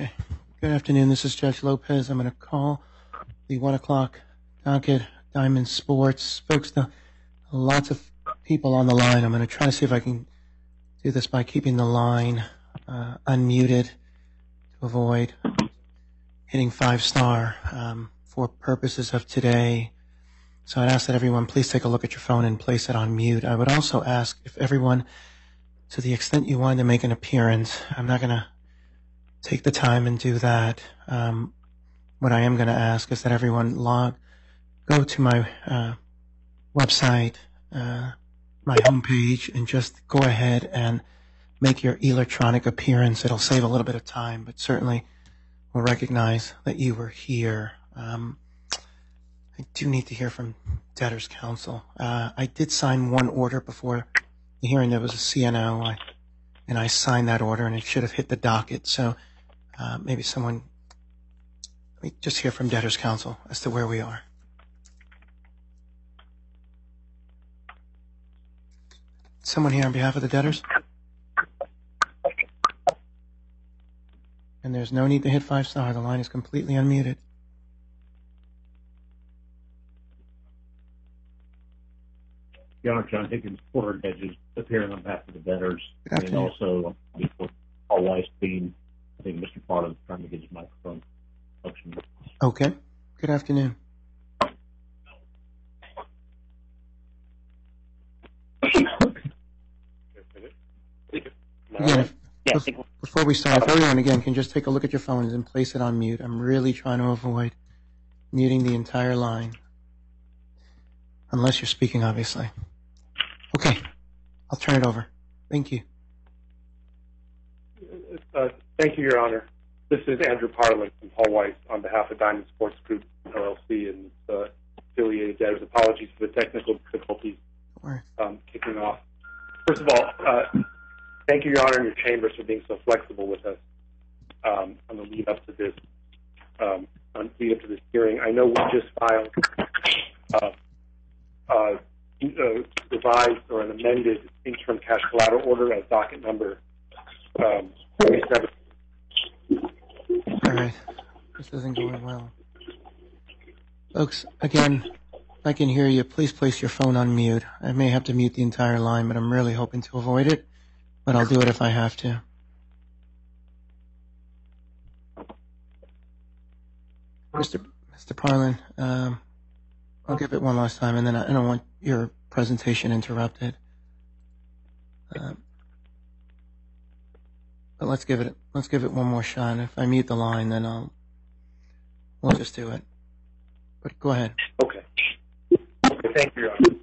Okay. Good afternoon. This is Judge Lopez. I'm going to call the one o'clock docket, Diamond Sports. Folks, lots of people on the line. I'm going to try to see if I can do this by keeping the line uh, unmuted to avoid hitting five star um, for purposes of today. So I'd ask that everyone please take a look at your phone and place it on mute. I would also ask if everyone, to the extent you want to make an appearance, I'm not going to take the time and do that. Um, what I am going to ask is that everyone log, go to my uh, website, uh, my homepage, and just go ahead and make your electronic appearance. It'll save a little bit of time, but certainly will recognize that you were here. Um, I do need to hear from debtors counsel. Uh, I did sign one order before the hearing. There was a CNO, I, and I signed that order, and it should have hit the docket. So Uh, maybe someone, let me just hear from debtors counsel as to where we are. Someone here on behalf of the debtors? And there's no need to hit five star. The line is completely unmuted. Your Honor, John Higgins, Porter Hedges, appearing on behalf of the debtors. And also, before Paul Weisbein, think Mr. Parlin trying to get his microphone functioning. Okay. Good afternoon. Again, if, Yeah, I bef- think before we start, if everyone again can just take a look at your phones and place it on mute. I'm really trying to avoid muting the entire line. Unless you're speaking, obviously. Okay. I'll turn it over. Thank you. Thank you, Your Honor. This is Andrew Parlin from Paul Weiss on behalf of Diamond Sports Group LLC and its uh, affiliated debtors. Apologies for the technical difficulties um, kicking off. First of all, uh, thank you, Your Honor, and your chambers for being so flexible with us um, on the lead up to this um, on lead up to this hearing. I know we just filed uh, uh, revised or an amended interim cash collateral order as docket number um, 47. All right. This isn't going well. Folks, again, I can hear you, please place your phone on mute. I may have to mute the entire line, but I'm really hoping to avoid it. But I'll do it if I have to. Mr. Mr. Parlin, um, I'll give it one last time, and then I, I don't want your presentation interrupted. Um, but let's give it let's give it one more shot. If I mute the line, then I'll we'll just do it. But go ahead. Okay. Okay, thank you, Your Honor.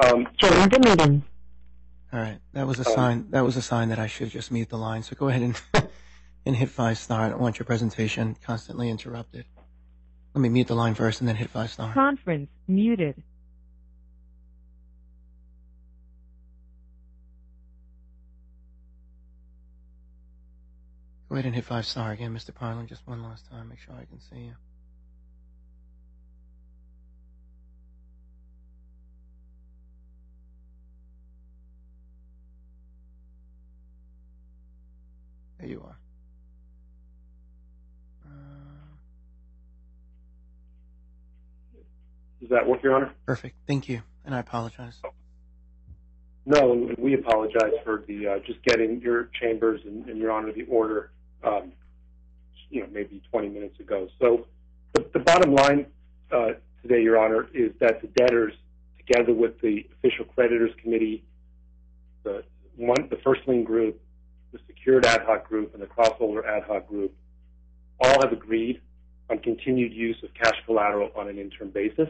Um, Join the meeting. All right, that was a Um, sign. That was a sign that I should just mute the line. So go ahead and and hit five star. I don't want your presentation constantly interrupted. Let me mute the line first, and then hit five star. Conference muted. Go ahead and hit five star again, Mr. Parlin, just one last time. Make sure I can see you. There you are. Uh, does that work, Your Honor? perfect. Thank you. And I apologize. No, we apologize for the uh, just getting your chambers and, and Your Honor the order, um, you know, maybe 20 minutes ago. So the, the bottom line uh, today, Your Honor, is that the debtors, together with the official creditors committee, the one, the first lien group, the secured ad hoc group, and the crossholder ad hoc group, all have agreed on continued use of cash collateral on an interim basis.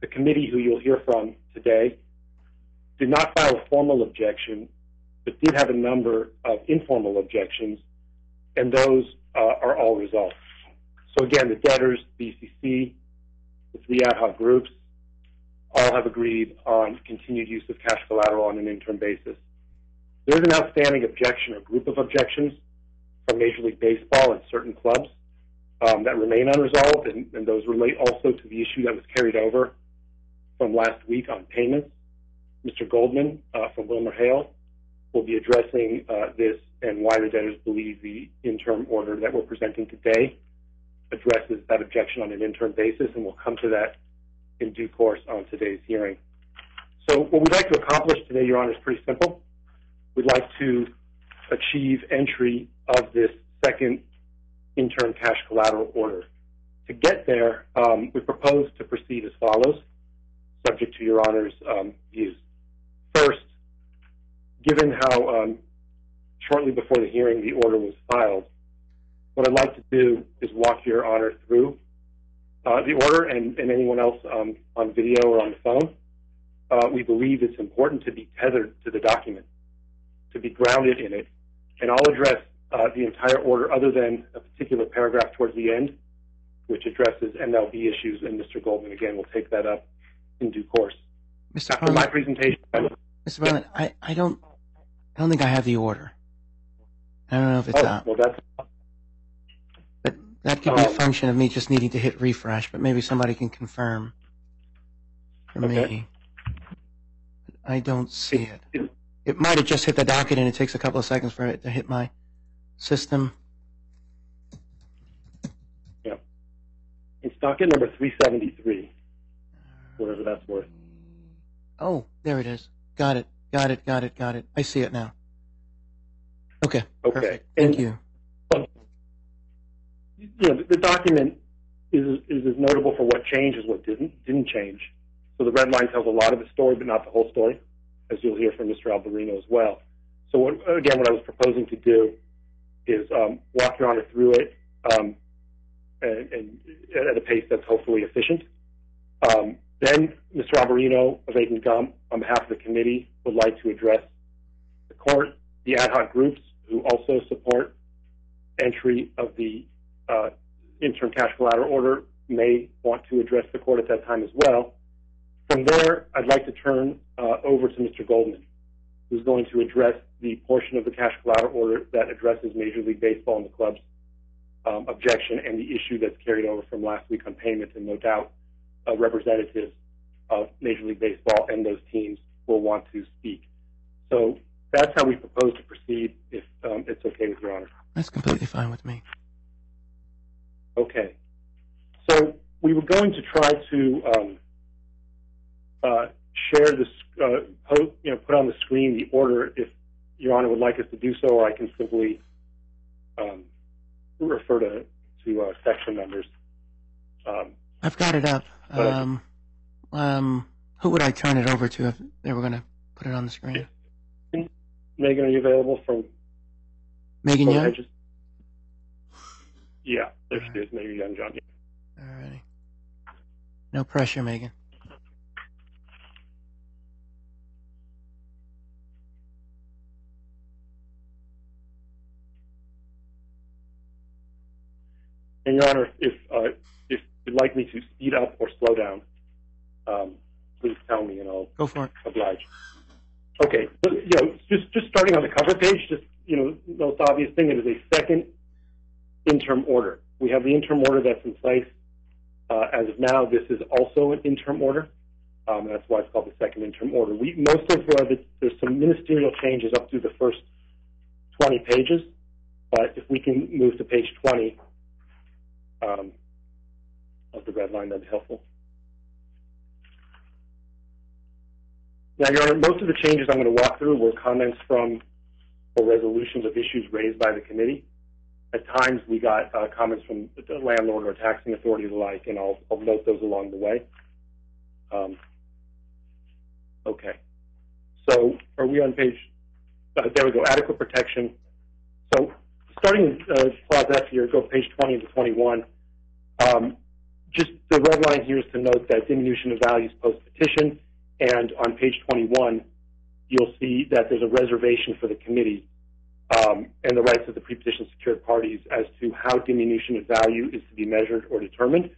The committee, who you'll hear from today, did not file a formal objection, but did have a number of informal objections, and those uh, are all resolved. So again, the debtors, UCC, the three ad hoc groups, all have agreed on continued use of cash collateral on an interim basis. There is an outstanding objection or group of objections from Major League Baseball and certain clubs um, that remain unresolved, and, and those relate also to the issue that was carried over from last week on payments. Mr. Goldman uh, from Wilmer Hale will be addressing uh, this and why the debtors believe the interim order that we're presenting today addresses that objection on an interim basis, and we'll come to that in due course on today's hearing. So what we'd like to accomplish today, Your Honor, is pretty simple. We'd like to achieve entry of this second interim cash collateral order. To get there, um, we propose to proceed as follows, subject to Your Honor's um, views. Given how um, shortly before the hearing the order was filed, what I'd like to do is walk Your Honor through uh, the order and, and anyone else um, on video or on the phone. Uh, we believe it's important to be tethered to the document, to be grounded in it, and I'll address uh, the entire order other than a particular paragraph towards the end, which addresses MLB issues, and Mr. Goldman, again, will take that up in due course. Mr. After my presentation, Mr. Parlin, I, I don't, I don't think I have the order. I don't know if it's oh, out, well, that's, but that could be a um, function of me just needing to hit refresh, but maybe somebody can confirm for me. I don't see it. it- It might have just hit the docket and it takes a couple of seconds for it to hit my system. Yeah. It's docket number 373, whatever that's worth. Oh, there it is. Got it. Got it. Got it. Got it. I see it now. Okay. Okay. Perfect. Thank And- you. you know, the, the document is, is as notable for what changed as what didn't didn't change. So the red line tells a lot of the story, but not the whole story, as you'll hear from Mr. Alberino as well. So what, again, what I was proposing to do is um, walk Your Honor through it um, and, and at a pace that's hopefully efficient. Um, then Mr. Alberino of Akin on behalf of the committee, would like to address the court, the ad hoc groups who also support entry of the uh, interim cash collateral order may want to address the court at that time as well. From there, I'd like to turn uh, over to Mr. Goldman, who's going to address the portion of the cash collateral order that addresses Major League Baseball and the club's um, objection and the issue that's carried over from last week on payment, and no doubt representatives of Major League Baseball and those teams will want to speak. So that's how we propose to proceed, if um, it's okay with Your Honor. That's completely fine with me. Okay. So we were going to try to um, uh, share this, uh, you know, put on the screen the order if Your Honor would like us to do so, or I can simply um, refer to to uh, section numbers. Um, I've got it up. Um, um, who would I turn it over to if they were going to put it on the screen? Megan, are you available from Megan from Young? Hedges? Yeah, there she is, Megan Young, John. Alrighty. No pressure, Megan. And Your Honor, if uh, you'd like me to speed up or slow down, um, please tell me, and I'll Go for it. oblige. Okay, so, you know, just just starting on the cover page, just you know, the most obvious thing it is a second interim order. We have the interim order that's in place uh, as of now. This is also an interim order. Um, that's why it's called the second interim order. We most of uh, the, there's some ministerial changes up through the first 20 pages, but if we can move to page 20 um, of the red line, that'd be helpful. Now, Your Honor, most of the changes I'm going to walk through were comments from or resolutions of issues raised by the committee. At times, we got uh, comments from the landlord or taxing authority and the like, and I'll, I'll note those along the way. Um, okay. So, are we on page? Uh, there we go. Adequate protection. So, starting in uh, clause F here, go page 20 to 21. Um, just the red line here is to note that diminution of values post petition, and on page 21, you'll see that there's a reservation for the committee um, and the rights of the pre-petition secured parties as to how diminution of value is to be measured or determined.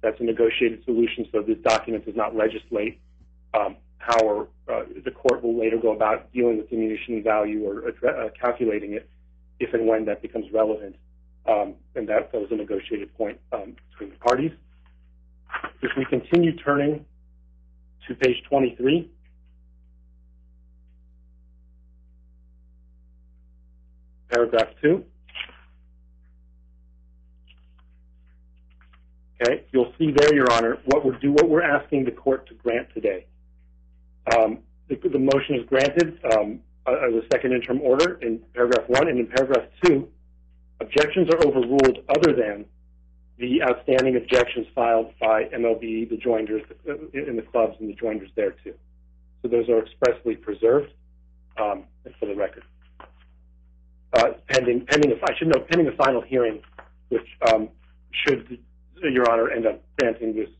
That's a negotiated solution, so this document does not legislate um, how uh, the court will later go about dealing with diminution of value or uh, calculating it if and when that becomes relevant. Um, and that, was a negotiated point between the parties. If we continue turning to page 23, paragraph two. Okay, you'll see there, Your Honor, what we're do what we're asking the court to grant today. Um, the, motion is granted um, as a second interim order in paragraph one, and in paragraph two, objections are overruled other than the outstanding objections filed by MLB, the joinders uh, in the clubs, and the joinders there too. So those are expressly preserved um, for the record. Uh, pending, pending, I should note, pending a final hearing, which um, should Your Honor end up granting this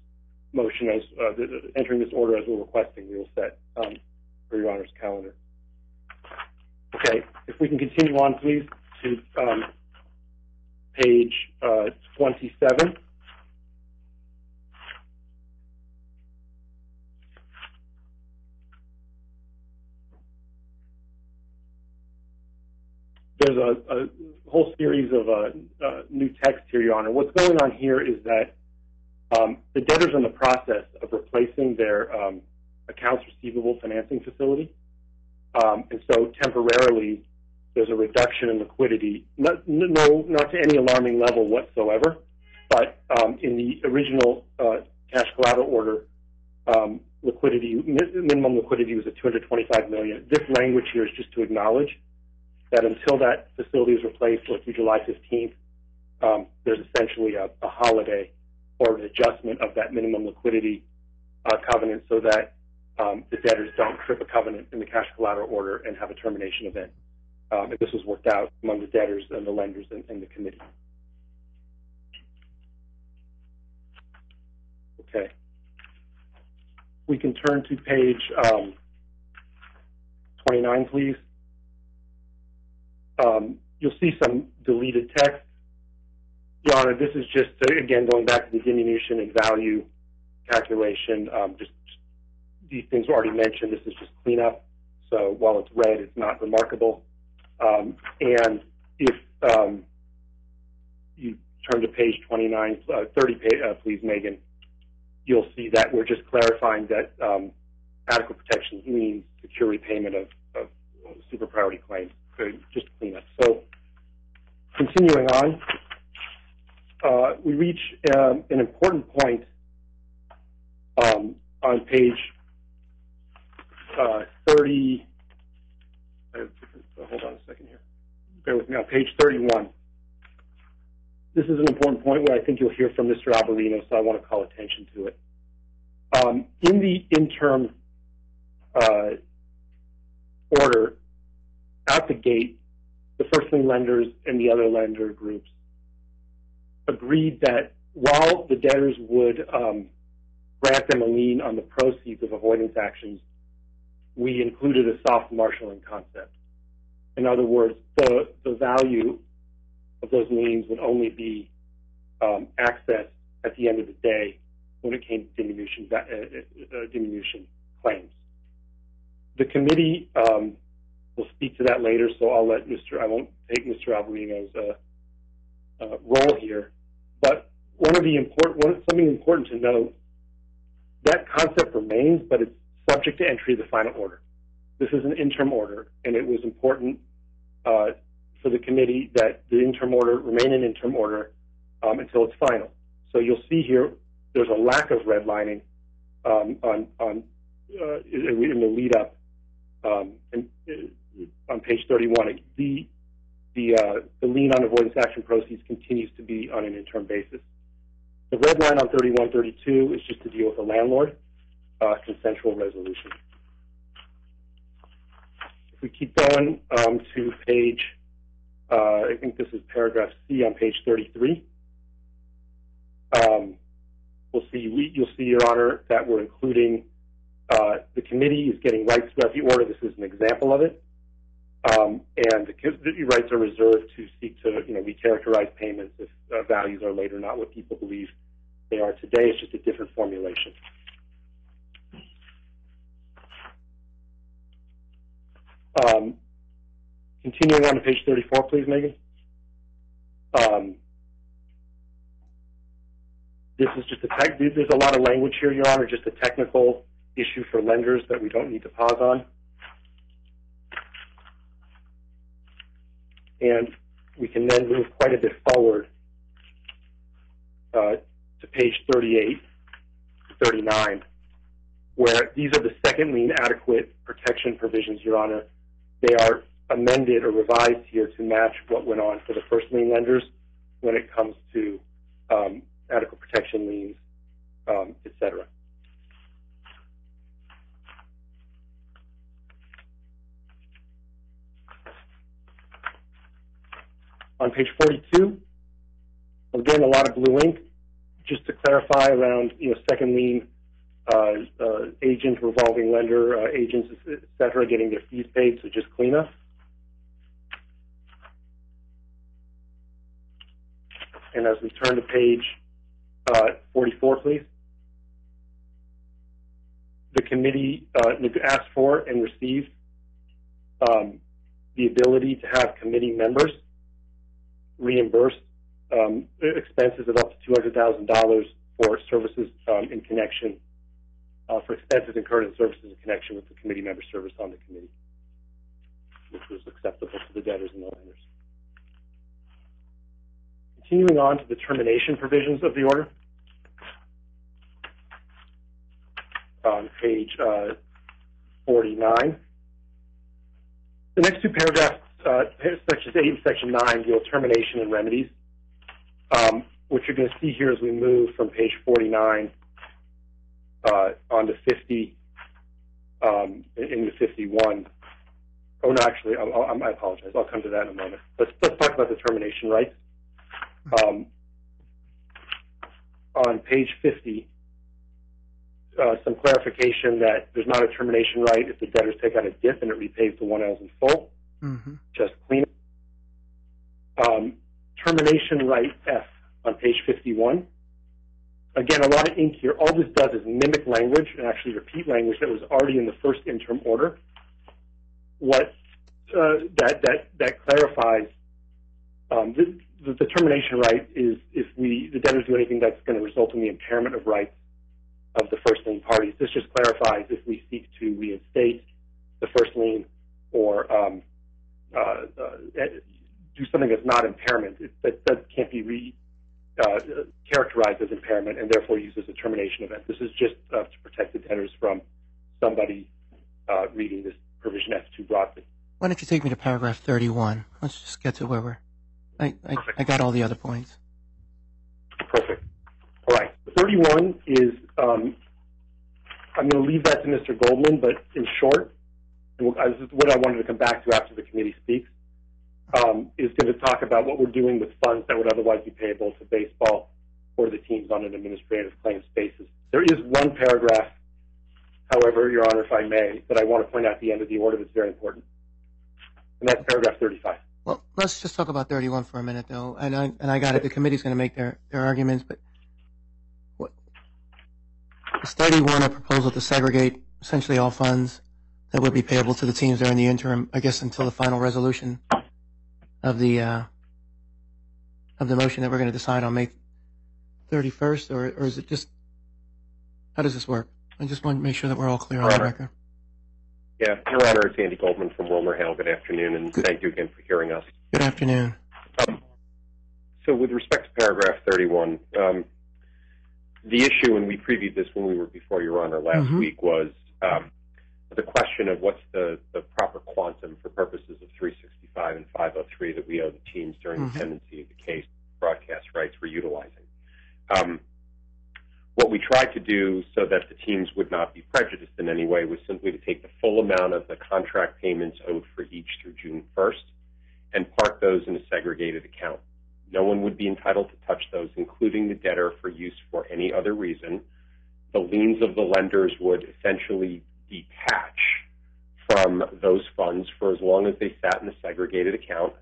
motion as uh, entering this order as we're requesting, we will set um, for Your Honor's calendar. Okay, if we can continue on, please, to um, page uh, 27. There's a, whole series of uh, uh, new text here, Your Honor. What's going on here is that um, the debtors are in the process of replacing their um, accounts receivable financing facility. Um, and so temporarily, there's a reduction in liquidity, not, no, not to any alarming level whatsoever, but um, in the original uh, cash collateral order, um, liquidity, minimum liquidity was at 225 million. This language here is just to acknowledge that until that facility is replaced, or through July 15th, um, there's essentially a, a holiday or an adjustment of that minimum liquidity uh, covenant so that um, the debtors don't trip a covenant in the cash collateral order and have a termination event. Um, and this was worked out among the debtors and the lenders and, and the committee. Okay. We can turn to page um, 29, please. Um, you'll see some deleted text. Your Honor, this is just, uh, again, going back to the diminution in value calculation. Um, just these things were already mentioned. This is just cleanup. So while it's red, it's not remarkable. Um, and if um, you turn to page 29, uh, 30, pa- uh, please, Megan, you'll see that we're just clarifying that um, adequate protections means secure repayment of, super priority claims. Just cleanup. So continuing on, uh, we reach an important point on page uh, 30. Uh, Hold on a second here. Bear with me. On page 31. This is an important point where I think you'll hear from Mr. Alberino, so I want to call attention to it. Um, in the interim uh, order, out the gate, the first lien lenders and the other lender groups agreed that while the debtors would um, grant them a lien on the proceeds of avoidance actions, we included a soft marshaling concept. In other words, the, value of those liens would only be um, accessed at the end of the day when it came to diminution, uh, uh, diminution claims. The committee um, will speak to that later, so. I won't take Mr. Alberino's uh, uh, role here. But something important to note, that concept remains, but it's subject to entry of the final order. This is an interim order, and it was important uh, for the committee that the interim order remain an interim order um, until it's final. So you'll see here there's a lack of redlining um, on, on uh, in, the lead up um, and, uh, on page 31. The the, uh, the lien on avoidance action proceeds continues to be on an interim basis. The red line on 3132 is just to deal with the landlord uh, consensual resolution. If we keep going um, to page, uh, I think this is paragraph C on page 33. Um, we'll see, we, you'll see, Your Honor, that we're including uh, the committee is getting rights throughout the order. This is an example of it. Um, and the, the rights are reserved to seek to, you know, recharacterize payments if uh, values are later not what people believe they are today. It's just a different formulation. Um, continuing on to page 34, please, Megan. Um, this is just a tech, there's a lot of language here, Your Honor, just a technical issue for lenders that we don't need to pause on. And we can then move quite a bit forward uh, to page 38, 39, where these are the second lien adequate protection provisions, Your Honor. They are amended or revised here to match what went on for the first lien lenders when it comes to um, adequate protection liens, um, et cetera. On page 42, again, a lot of blue ink. Just to clarify around, you know, second lien uh, uh, agent, revolving lender, uh, agents, et cetera, getting their fees paid, so just cleanup. And as we turn to page uh, 44, please. The committee asked for and received um, the ability to have committee members reimburse um, expenses of up to $200,000 for services um, in connection, uh, for expenses incurred in services in connection with the committee member service on the committee, which was acceptable to the debtors and the lenders. Continuing on to the termination provisions of the order. On page uh, 49. The next two paragraphs, uh, sections 8 and section 9, deal termination and remedies. Um, what you're going to see here as we move from page 49 uh, onto 50, um, into 51. Oh, no, actually, I, I, I apologize. I'll come to that in a moment. Let's, let's talk about the termination rights. Um, on page 50, uh, some clarification that there's not a termination right if the debtors take out a DIP and it repays the 1Ls in full. Mm-hmm. Just clean it. Um, termination right F on page 51. Again, a lot of ink here. All this does is mimic language and actually repeat language that was already in the first interim order. What uh, that that that clarifies um, the, the, the termination right is if we the debtors do anything that's going to result in the impairment of rights of the first lien parties. This just clarifies if we seek to reinstate the first lien or um, uh, uh, do something that's not impairment. It, that, that can't be re, uh, characterized as impairment and therefore used as a termination event. This is just uh, to protect the debtors from somebody uh, reading this provision F too broadly. Why don't you take me to paragraph 31? Let's just get to where we're. I, I, I got all the other points. Perfect. All right. 31 is, um, I'm going to leave that to Mr. Goldman, but in short, and this is what I wanted to come back to after the committee speaks, um, is going to talk about what we're doing with funds that would otherwise be payable to baseball or the teams on an administrative claims basis. There is one paragraph, however, Your Honor, if I may, that I want to point out at the end of the order that's very important, and that's paragraph 35. Well, let's just talk about 31 for a minute, though. And I and I got it. The committee's going to make their, their arguments, but what is 31 a proposal to segregate essentially all funds that would be payable to the teams during the interim, I guess, until the final resolution of the uh, of the motion that we're going to decide on May 31st, or or is it just how does this work? I just want to make sure that we're all clear on the record. Yeah, Your Honor, it's Andy Goldman from Wilmer Hale. Good afternoon, and thank you again for hearing us. Good afternoon. Um, so with respect to paragraph 31, um, the issue, and we previewed this when we were before Your Honor last Mhm. week, was um, the question of what's the, the proper quantum for purposes of 365 and 503 that we owe the teams during the pendency of the case broadcast rights we're utilizing. Um, what we tried to do so that the teams would not be prejudiced in any way was simply to take the full amount of the contract payments owed for each through June 1st and park those in a segregated account. No one would be entitled to touch those, including the debtor, for use for any other reason. The liens of the lenders would essentially detach from those funds for as long as they sat in the segregated account.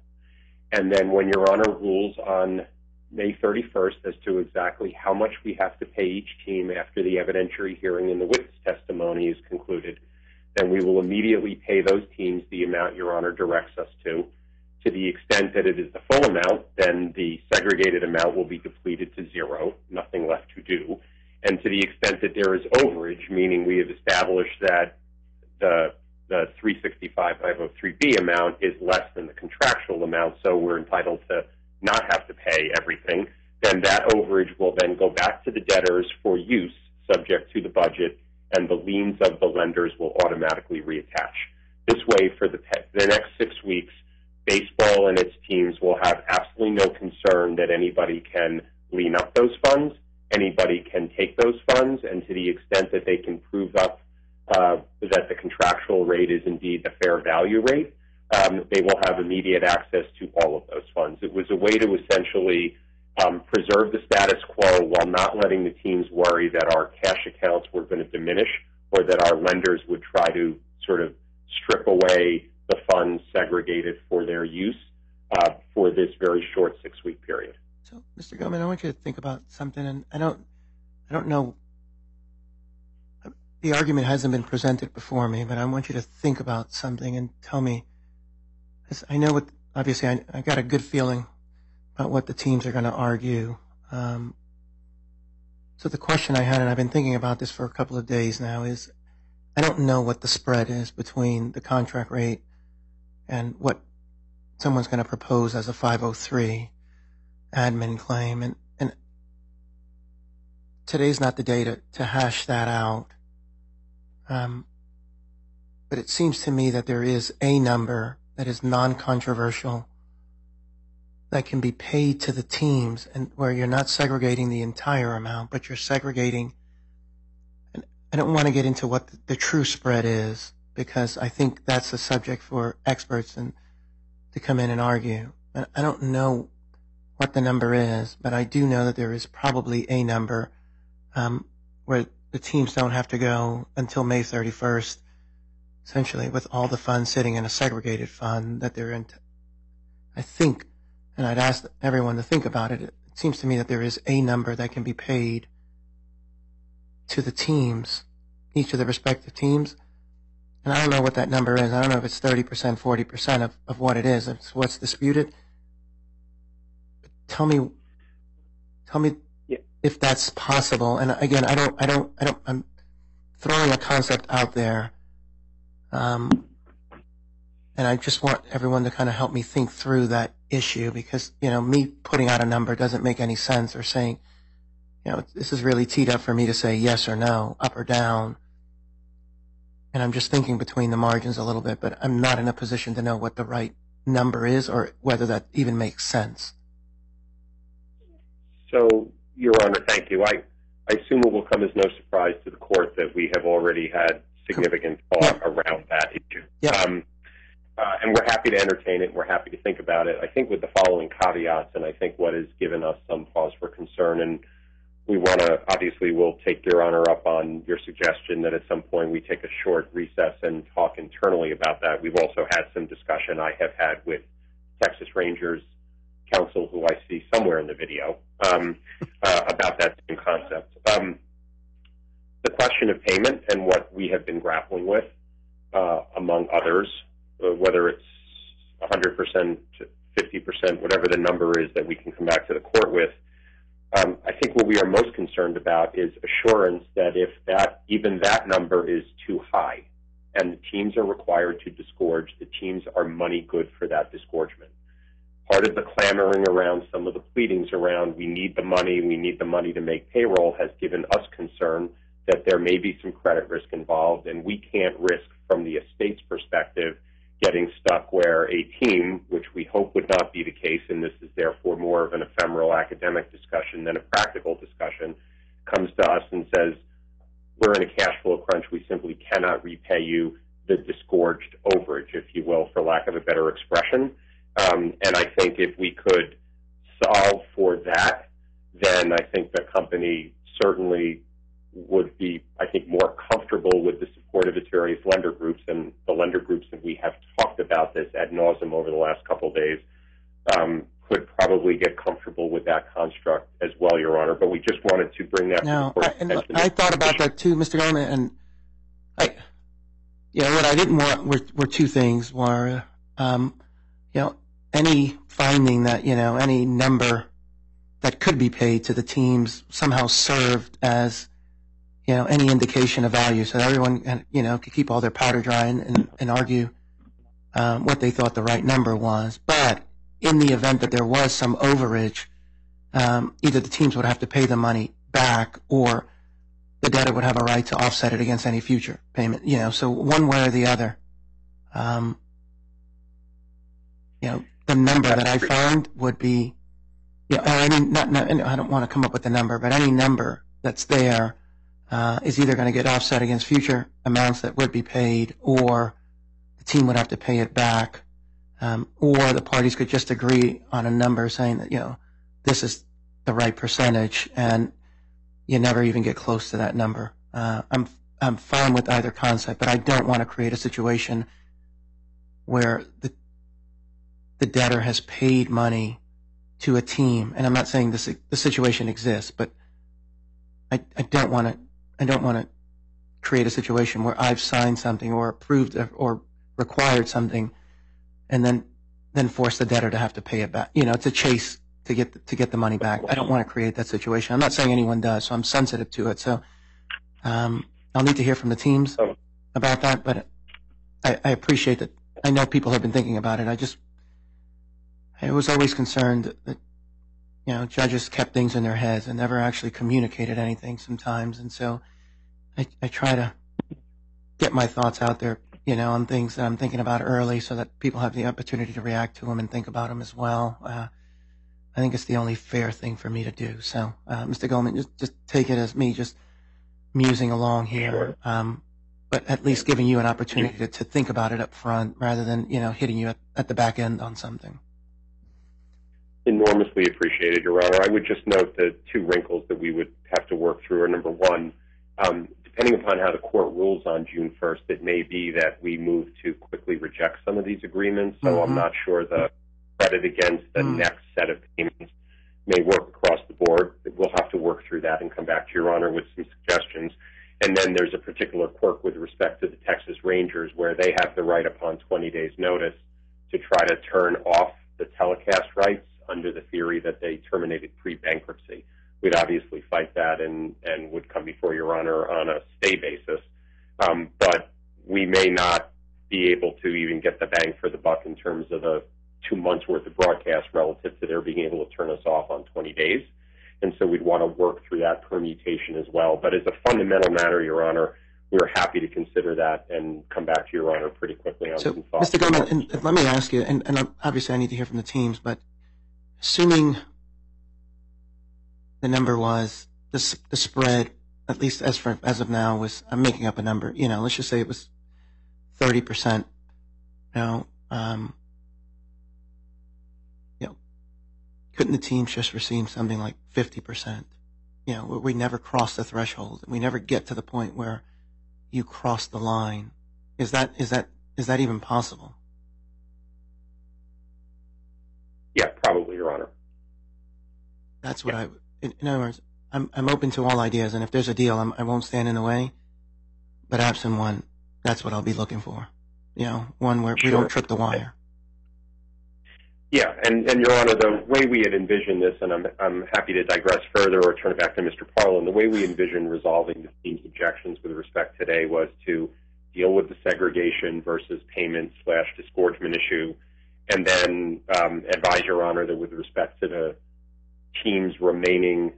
And then when Your Honor rules on May 31st as to exactly how much we have to pay each team after the evidentiary hearing and the witness testimony is concluded, then we will immediately pay those teams the amount Your Honor directs us to. To the extent that it is the full amount, then the segregated amount will be depleted to zero, nothing left to do. And to the extent that there is overage, meaning we have established that the the 365-503B amount is less than the contractual amount, so we're entitled to not have to pay everything, then that overage will then go back to the debtors for use, subject to the budget, and the liens of the lenders will automatically reattach. This way, for the, the next six weeks, baseball and its teams will have absolutely no concern that anybody can lien up those funds, anybody can take those funds, and to the extent that they can prove up uh, that the contractual rate is indeed the fair value rate, um, they will have immediate access to all of those funds. It was a way to essentially um, preserve the status quo while not letting the teams worry that our cash accounts were going to diminish or that our lenders would try to sort of strip away the funds segregated for their use uh, for this very short six-week period. So, Mr. Gilman, I want you to think about something, and I don't, I don't know. The argument hasn't been presented before me, but I want you to think about something and tell me. I know what. Obviously, I, I got a good feeling about what the teams are going to argue. Um, so the question I had, and I've been thinking about this for a couple of days now, is I don't know what the spread is between the contract rate and what someone's going to propose as a 503 admin claim. And, today's not the day to, hash that out. Um, but it seems to me that there is a number that is non-controversial that can be paid to the teams and where you're not segregating the entire amount, but you're segregating. I don't want to get into what the, true spread is because I think that's a subject for experts and to come in and argue. I don't know what the number is, but I do know that there is probably a number um, where the teams don't have to go until May 31st, essentially with all the funds sitting in a segregated fund that they're in. I think and I'd ask everyone to think about it. It seems to me that there is a number that can be paid to the teams, each of the respective teams. And I don't know what that number is. I don't know if it's 30%, 40% of, of what it is. It's what's disputed. Tell me, tell me if that's possible. And again, I don't, I don't, I don't, I'm throwing a concept out there. Um, and I just want everyone to kind of help me think through that issue because, you know, me putting out a number doesn't make any sense or saying, you know, this is really teed up for me to say yes or no, up or down. And I'm just thinking between the margins a little bit, but I'm not in a position to know what the right number is or whether that even makes sense. So, Your Honor, thank you. I, assume it will come as no surprise to the court that we have already had significant thought around that issue. Um, uh, and we're happy to entertain it. We're happy to think about it. I think with the following caveats, and I think what has given us some pause for concern, and we want to obviously we'll take Your Honor up on your suggestion that at some point we take a short recess and talk internally about that. We've also had some discussion I have had with Texas Rangers counsel, who I see somewhere in the video, um, uh, about that same concept. Um, the question of payment and what we have been grappling with, uh, among others, uh, whether it's 100%, 50%, whatever the number is that we can come back to the court with. Um, I think what we are most concerned about is assurance that if that even that number is too high, and the teams are required to disgorge, the teams are money good for that disgorgement. Part of the clamoring around some of the pleadings around we need the money, we need the money to make payroll has given us concern that there may be some credit risk involved, and we can't risk from the estate's perspective getting stuck where a team, which we hope would not be the case, and this is therefore more of an ephemeral academic discussion than a practical discussion, comes to us and says, we're in a cash flow crunch. We simply cannot repay you the disgorged overage, if you will, for lack of a better expression. Um, and I think if we could solve for that, then I think the company certainly would be, I think, more comfortable with the support of its various lender groups and the lender groups that we have talked about this ad nauseum over the last couple of days um, could probably get comfortable with that construct as well, Your Honor. But we just wanted to bring that Now, to the I, court's and attention. I thought about that too, Mr. Goldman, and I, you know, what I didn't want were, were two things. Were, um, you know, any finding that you know any number that could be paid to the teams somehow served as, you know, any indication of value, so that everyone, you know, could keep all their powder dry and, and, and argue um, what they thought the right number was. But in the event that there was some overage, um, either the teams would have to pay the money back or the debtor would have a right to offset it against any future payment. You know, so one way or the other. Um, you know, the number that I found would be, you know, or any, not, not, I don't want to come up with the number, but any number that's there uh, is either going to get offset against future amounts that would be paid, or the team would have to pay it back, um, or the parties could just agree on a number saying that you know this is the right percentage, and you never even get close to that number. Uh, I'm I'm fine with either concept, but I don't want to create a situation where the the debtor has paid money to a team, and I'm not saying this the situation exists, but I, I don't want to I don't want to create a situation where I've signed something or approved or required something, and then then force the debtor to have to pay it back. You know, it's a chase to get the, to get the money back. I don't want to create that situation. I'm not saying anyone does, so I'm sensitive to it. So um, I'll need to hear from the teams about that, but I, I appreciate that. I know people have been thinking about it. I just I was always concerned that you know judges kept things in their heads and never actually communicated anything sometimes, and so I, I try to get my thoughts out there, you know, on things that I'm thinking about early, so that people have the opportunity to react to them and think about them as well. Uh, I think it's the only fair thing for me to do. So, uh, Mr. Goldman, just just take it as me just musing along here. Sure. Um, but at least giving you an opportunity to, to think about it up front rather than, you know, hitting you at, at the back end on something. Enormously appreciated, Your Honor. I would just note the two wrinkles that we would have to work through are number one, um, depending upon how the court rules on June 1st, it may be that we move to quickly reject some of these agreements. So. I'm not sure the credit against the Mm. next set of payments may work across the board. We'll have to work through that and come back to Your Honor with some suggestions. And then there's a particular quirk with respect to the Texas Rangers where they have the right upon 20 days notice to try to turn off the telecast rights under the theory that they terminated pre-bankruptcy. We'd obviously fight that and, and would come before Your Honor on a stay basis. Um, but we may not be able to even get the bang for the buck in terms of the two months worth of broadcast relative to their being able to turn us off on 20 days. And so we'd want to work through that permutation as well. But as a fundamental matter, Your Honor, we're happy to consider that and come back to Your Honor pretty quickly on So, some thoughts. Mr. Goldman, let me ask you, and, and obviously I need to hear from the teams, but assuming the number was the, the spread, at least as for as of now, was I'm making up a number. You know, let's just say it was thirty percent. You know, um, you know, couldn't the teams just receive something like fifty percent? You know, we never cross the threshold, we never get to the point where you cross the line. Is that is that is that even possible? Yeah, probably, Your Honor. That's what I. In, in other words, I'm I'm open to all ideas, and if there's a deal, I'm, won't stand in the way. But absent one, that's what I'll be looking for. You know, one where we don't trip the wire. Yeah, and, and Your Honor, the way we had envisioned this, and I'm, I'm happy to digress further or turn it back to Mr. Parlin, the way we envisioned resolving the team's objections with respect today was to deal with the segregation versus payment slash disgorgement issue, and then um, advise Your Honor that with respect to the team's remaining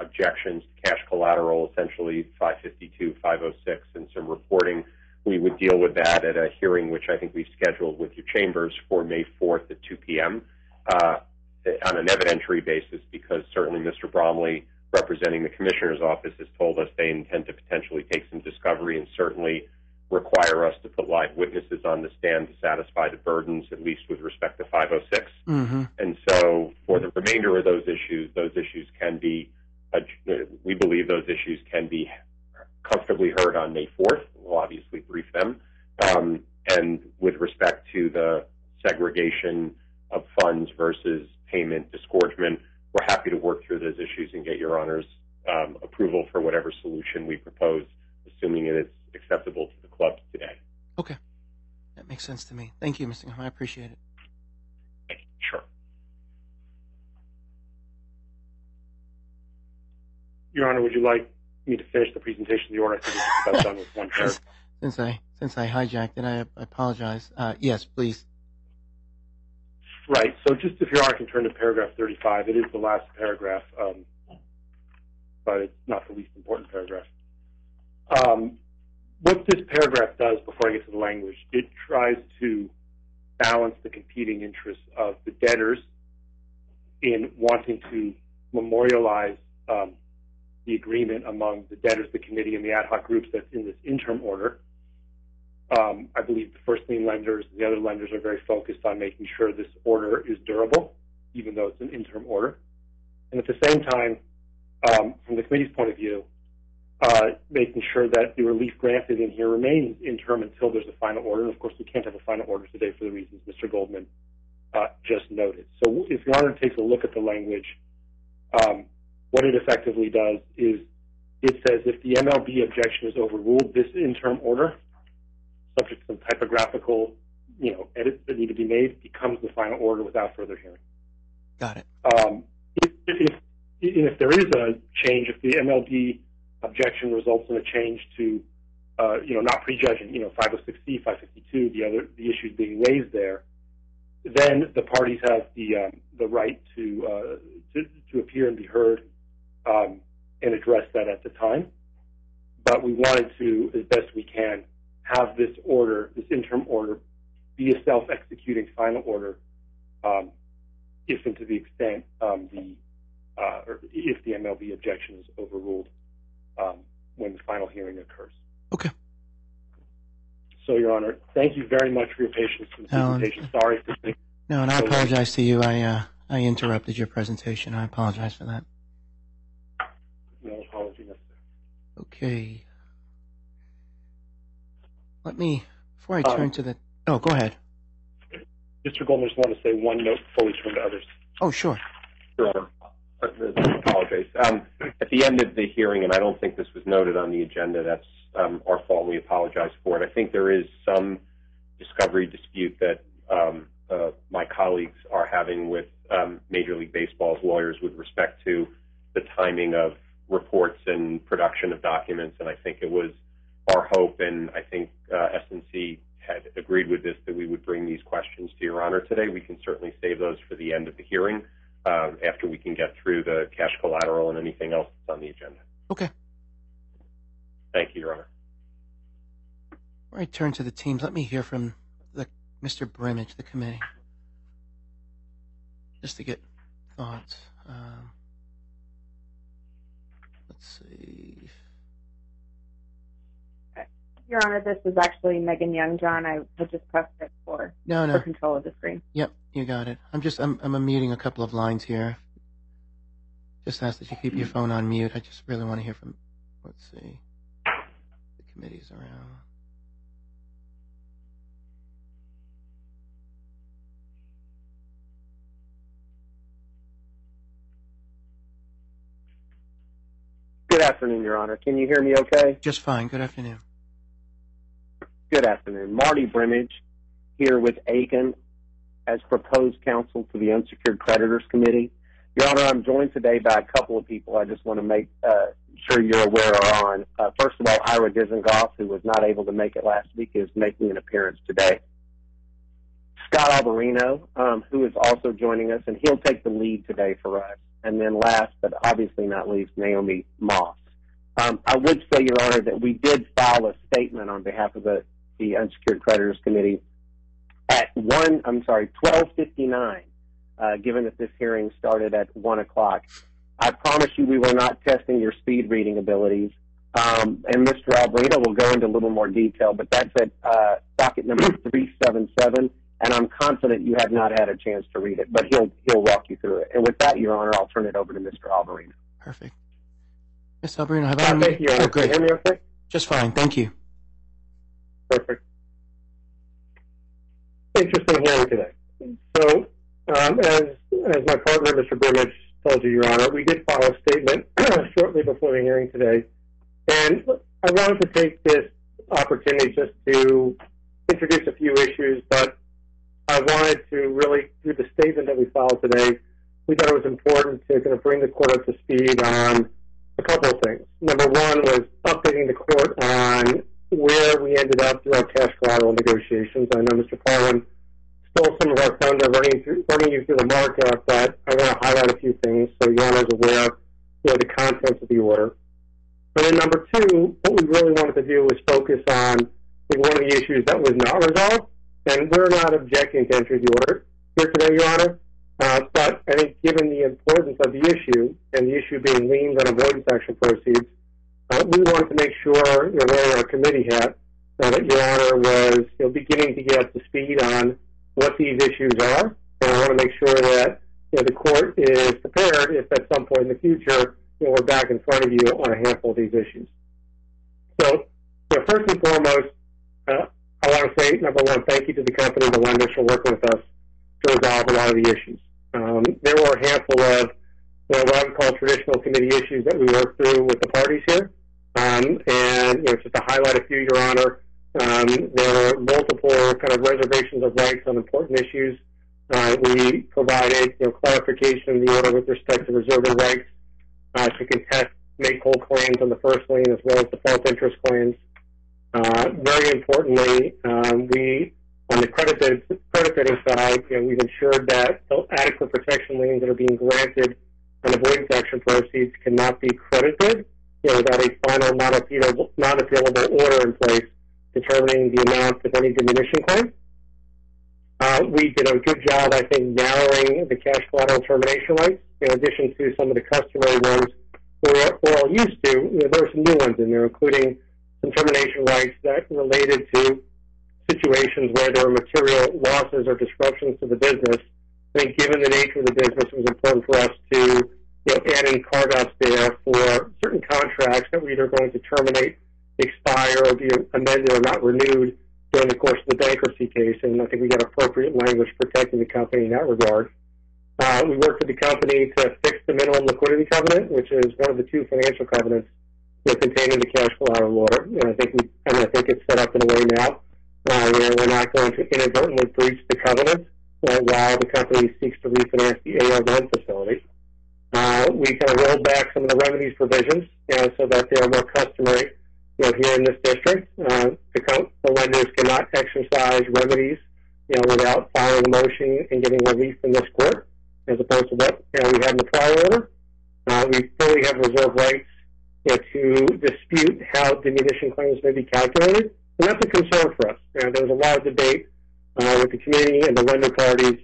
objections to cash collateral, essentially 552, 506, and some reporting, we would deal with that at a hearing which I think we've scheduled with your chambers for May 4th at 2 p.m. Uh, on an evidentiary basis because certainly Mr. Bromley, representing the Commissioner's office, has told us they intend to potentially take some discovery and certainly require us to put live witnesses on the stand to satisfy the burdens, at least with respect to 506. Mm-hmm. And so for the remainder of those issues, those issues can be, uh, we believe those issues can be comfortably heard on May 4th. We'll obviously brief them. Um, and with respect to the segregation of funds versus payment disgorgement, we're happy to work through those issues and get Your Honor's um, approval for whatever solution we propose, assuming it is acceptable to the club today. Okay. That makes sense to me. Thank you, Mr. Goldman. I appreciate it. Sure. Your Honor, would you like me to finish the presentation of the order. I think it's about done with one paragraph. Since I since I hijacked it, I, I apologize. Uh, yes, please. Right. So just if Your Honor can turn to paragraph 35, it is the last paragraph, um, but it's not the least important paragraph. Um, what this paragraph does, before I get to the language, it tries to balance the competing interests of the debtors in wanting to memorialize um, the agreement among the debtors, the committee, and the ad hoc groups that's in this interim order. Um, I believe the first lien lenders and the other lenders are very focused on making sure this order is durable, even though it's an interim order. And at the same time, um, from the committee's point of view, uh, making sure that the relief granted in here remains interim until there's a final order. And of course, we can't have a final order today for the reasons Mr. Goldman uh, just noted. So if Your Honor takes a look at the language, um, what it effectively does is it says if the MLB objection is overruled, this interim order, subject to some typographical, you know, edits that need to be made, becomes the final order without further hearing. Got it. Um, if, if, if there is a change, if the MLB objection results in a change to, uh, you know, not prejudging, you know, 506C, 552, the other the issues being raised there, then the parties have the um, the right to, uh, to to appear and be heard um, and address that at the time. But we wanted to, as best we can, have this order, this interim order, be a self-executing final order, um, if and to the extent um, the uh, or if the MLB objection is overruled um, when the final hearing occurs. Okay. So, Your Honor, thank you very much for your patience the Alan. presentation. Sorry for being No, and I So- apologize to you. I uh, I interrupted your presentation. I apologize for that. no apology necessary. Okay. Let me before I Um, turn to the. Oh, go ahead. Mr. Goldman, just want to say one note before we turn to others. Oh, sure. Sure. I apologize. Um, at the end of the hearing, and I don't think this was noted on the agenda, that's um, our fault. We apologize for it. I think there is some discovery dispute that um, uh, my colleagues are having with Major League Baseball's lawyers with respect to the timing of reports and production of documents. And I think it was our hope, and I think uh, S&C had agreed with this, that we would bring these questions to Your Honor today. We can certainly save those for the end of the hearing um, after we can get through the cash collateral and anything else that's on the agenda. Okay. Thank you, Your Honor. Before I turn to the teams, let me hear from the Mr. Brimage, the committee, just to get thoughts. Um, let's see. Your Honor, this is actually Megan Young, John. I had just pressed it for, No, for control of the screen. Yep, you got it. I'm just I'm I'm muting a couple of lines here. Just ask that you keep your phone on mute. I just really want to hear from. Let's see. The committee's around. Good afternoon, Your Honor. Can you hear me okay? Just fine. Good afternoon. Good afternoon. Marty Brimage here with Akin as proposed counsel to the Unsecured Creditors Committee. Your Honor, I'm joined today by a couple of people I just want to make uh, sure you're aware are on. Uh, first of all, Ira Dizengoff, who was not able to make it last week, is making an appearance today. Scott Alberino, um, who is also joining us, and he'll take the lead today for us. And then last, but obviously not least, Naomi Moss. Um, I would say, Your Honor, that we did file a statement on behalf of the, the Unsecured Creditors Committee at one, I'm sorry, 1259, uh, given that this hearing started at one o'clock. I promise you we were not testing your speed reading abilities. Um, and Mr. Alberino will go into a little more detail, but that's at uh, docket number 377, and I'm confident you have not had a chance to read it, but he'll he'll walk you through it. And with that, Your Honor, I'll turn it over to Mr. Alberino. Perfect. Miss Alberino, have I? Uh, thank you, Your Honor. Oh, Can you hear me okay? Just fine. Thank you. Perfect. Interesting hearing today. So, um, as as my partner, Mr. Brimage, told you, Your Honor, we did file a statement shortly before the hearing today, and I wanted to take this opportunity just to introduce a few issues, but I wanted to really, through the statement that we filed today, we thought it was important to kind of bring the court up to speed on a couple of things. Number one was updating the court on where we ended up through our cash collateral negotiations. I know Mr. Parlen stole some of our thunder running, through, running you through the markup, but I want to highlight a few things so Honor is aware you know, the contents of the order. And then number two, what we really wanted to do was focus on one of the issues that was not resolved, and we're not objecting to entry of the order here today, Your Honor. Uh, but I think given the importance of the issue, and the issue being liens and avoidance action proceeds, we wanted to make sure, you know, wearing our committee hat, uh, that Your Honor was you know, beginning to get up to speed on what these issues are, and I want to make sure that you know, the court is prepared if at some point in the future you know, we're back in front of you on a handful of these issues. So, you know, first and foremost, uh, I want to say, number one, thank you to the company, the lenders, for working with us to resolve a lot of the issues. Um, there were a handful of you know, what I would call traditional committee issues that we worked through with the parties here. Um, and you know, just to highlight a few, Your Honor, um, there were multiple kind of reservations of rights on important issues. Uh, we provided you know, clarification in the order with respect to reserving rights uh, to contest make whole claims on the first lien as well as default interest claims. Uh, very importantly, um, we on the credit bidding side, you know, we've ensured that adequate protection liens that are being granted on avoidance action proceeds cannot be credited you know, without a final non-appealable, non-appealable order in place determining the amount of any diminution claim. Uh, we did a good job, I think, narrowing the cash collateral termination rights in addition to some of the customary ones we're, we're all used to. You know, there were some new ones in there, including some termination rights that related to situations where there were material losses or disruptions to the business. I think given the nature of the business, it was important for us to you know, add carve-outs there for certain contracts that were either going to terminate, expire, or be amended or not renewed during the course of the bankruptcy case. And I think we got appropriate language protecting the company in that regard. Uh, we worked with the company to fix the minimum liquidity covenant, which is one of the two financial covenants you know, contained in the cash collateral order. And I think we, and I think it's set up in a way now uh, where we're not going to inadvertently breach the covenant uh, while the company seeks to refinance the AR loan facility. Uh, we kind of rolled back some of the remedies provisions you know, so that they are more customary you know, here in this district. Uh, the, co- the lenders cannot exercise remedies you know, without filing a motion and getting relief from this court as opposed to what you know, we had in the prior order. Uh, we fully have reserve rights you know, to dispute how diminution claims may be calculated, and that's a concern for us. You know, there was a lot of debate uh, with the community and the lender parties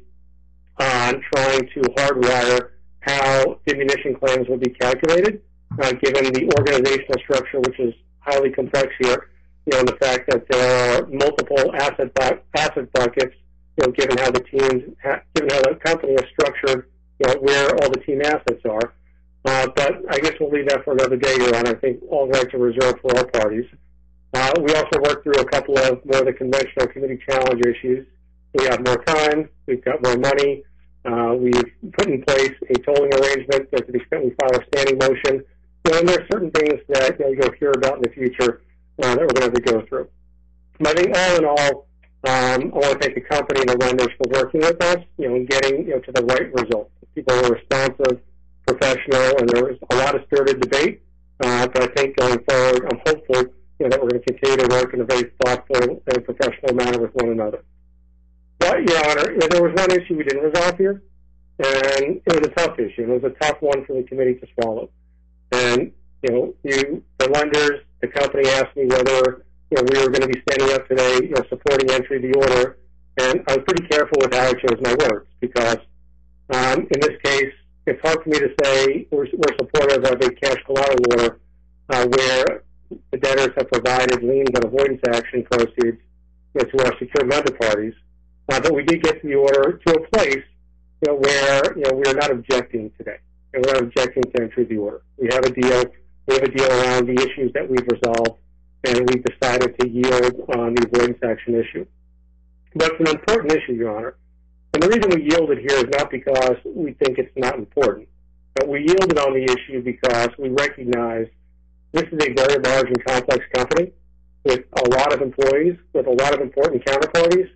on trying to hardwire how diminution claims will be calculated, uh, given the organizational structure, which is highly complex here. You know, the fact that there are multiple asset bu- asset buckets you know, given how the teams, ha- given how the company is structured, you know, where all the team assets are. Uh, but I guess we'll leave that for another day, Your Honor. I think all rights are reserved for all parties. Uh, we also worked through a couple of more of the conventional committee challenge issues. We have more time. We've got more money. Uh, we've put in place a tolling arrangement that to the extent we file a standing motion. You know, and there are certain things that know, you'll hear about in the future uh, that we're going to have to go through. But I think all in all, um, I want to thank the company and the lenders for working with us, you know, and getting you know, to the right result. People were responsive, professional, and there was a lot of spirited debate. Uh, but I think going forward, I'm hopeful you know, that we're going to continue to work in a very thoughtful and professional manner with one another. But, Your Honor, there was one issue we didn't resolve here, and it was a tough issue. It was a tough one for the committee to swallow. And, you know, the lenders, the company asked me whether you know, we were going to be standing up today, you know, supporting entry of the order. And I was pretty careful with how I chose my words because um, in this case, it's hard for me to say we're, supportive of a cash collateral order uh, where the debtors have provided liens and avoidance action proceeds to our secured lender parties. Uh, but we did get the order to a place you know, where you know, we are not objecting today. And we're not objecting to entry of the order. We have a deal. We have a deal around the issues that we've resolved and we've decided to yield on the avoidance action issue. That's an important issue, Your Honor. And the reason we yielded here is not because we think it's not important, but we yielded on the issue because we recognize this is a very large and complex company with a lot of employees, with a lot of important counterparties.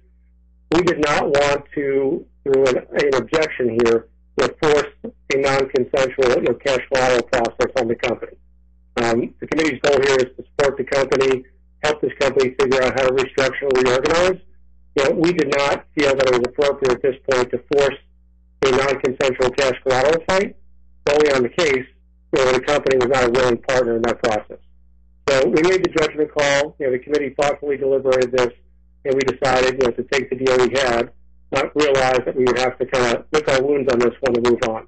We did not want to, through an, an objection here, to force a non-consensual you know, cash collateral process on the company. Um, the committee's goal here is to support the company, help this company figure out how to restructure and reorganize. You know, we did not feel that it was appropriate at this point to force a non-consensual cash collateral fight solely on the case where the company was not a willing partner in that process. So we made the judgment call. You know, the committee thoughtfully deliberated this, and we decided, know, to take the deal we had, not realize that we would have to kind of lick our wounds on this one and move on.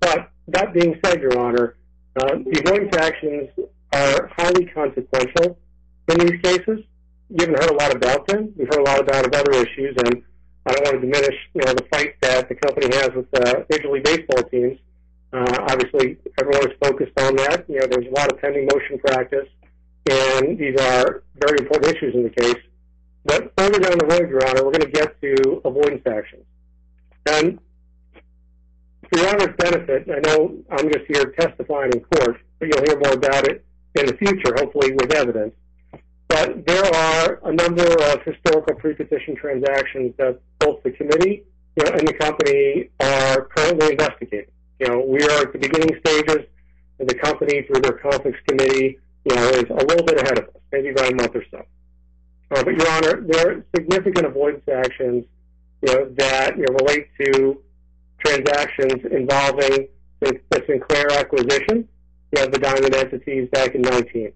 But that being said, Your Honor, uh, the avoidance actions are highly consequential in these cases. You haven't heard a lot about them. We've heard a lot about other issues, and I don't want to diminish, you know, the fight that the company has with uh, Major League Baseball teams. Uh, obviously, everyone is focused on that. You know, there's a lot of pending motion practice, and these are very important issues in the case. But further down the road, Your Honor, we're going to get to avoidance actions. And for Your Honor's benefit, I know I'm just here testifying in court, but you'll hear more about it in the future, hopefully with evidence. But there are a number of historical pre-petition transactions that both the committee and the company are currently investigating. We are at the beginning stages, and the company, through their conflicts committee, is a little bit ahead of us, maybe by a month or so. Uh, but, Your Honor, there are significant avoidance actions, that relate to transactions involving the, Sinclair acquisition you know, the Diamond entities back in 19.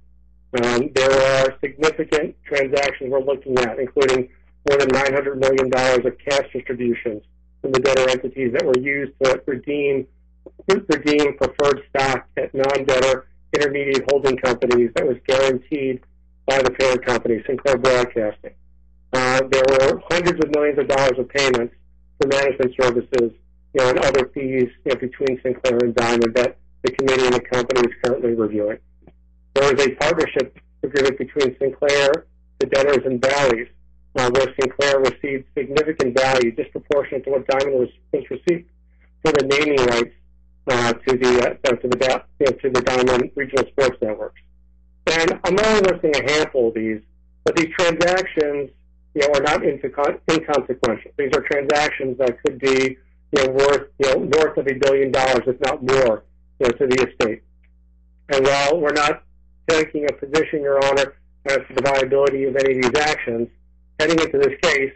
Um, there are significant transactions we're looking at, including more than $900 million of cash distributions from the debtor entities that were used to redeem redeem preferred stock at non-debtor intermediate holding companies that was guaranteed by the parent company, Sinclair Broadcasting. Uh, there were hundreds of millions of dollars of payments for management services, you know, and other fees you know, between Sinclair and Diamond that the committee and the company is currently reviewing. There is a partnership agreement between Sinclair, the debtors, and Bally's, uh, where Sinclair received significant value disproportionate to what Diamond was, was received for the naming rights uh, to the uh, to the you know, to the Diamond regional sports networks. And I'm only listing a handful of these, but these transactions, you know, are not inconsequential. These are transactions that could be, you know, worth, you know, north of a billion dollars, if not more, you know, to the estate. And while we're not taking a position, Your Honor, as to the viability of any of these actions, heading into this case,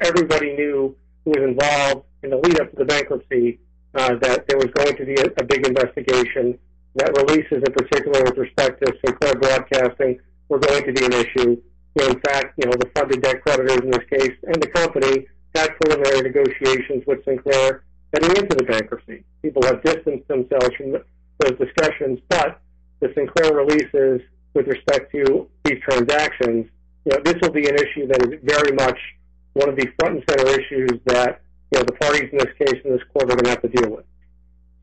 everybody knew who was involved in the lead up to the bankruptcy uh, that there was going to be a, a big investigation, that releases in particular with respect to Sinclair Broadcasting were going to be an issue. In fact, you know, the funded debt creditors in this case and the company had preliminary negotiations with Sinclair heading into the bankruptcy. People have distanced themselves from those discussions, but the Sinclair releases with respect to these transactions, you know, this will be an issue that is very much one of the front and center issues that you know the parties in this case in this court are going to have to deal with.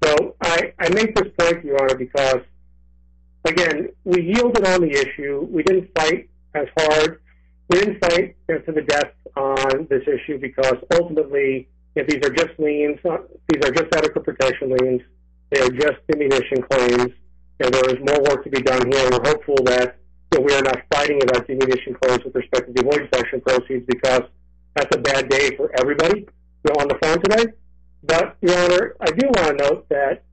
So I, I make this point, Your Honor, because again, we yielded on the issue. We didn't fight as hard. We didn't fight to the death on this issue because ultimately, if these are just liens, uh, these are just adequate protection liens. They are just diminution claims. And there is more work to be done here. We're hopeful that you know, we are not fighting about diminution claims with respect to the avoidance action proceeds because that's a bad day for everybody you know, on the phone today. But, Your Honor, I do want to note that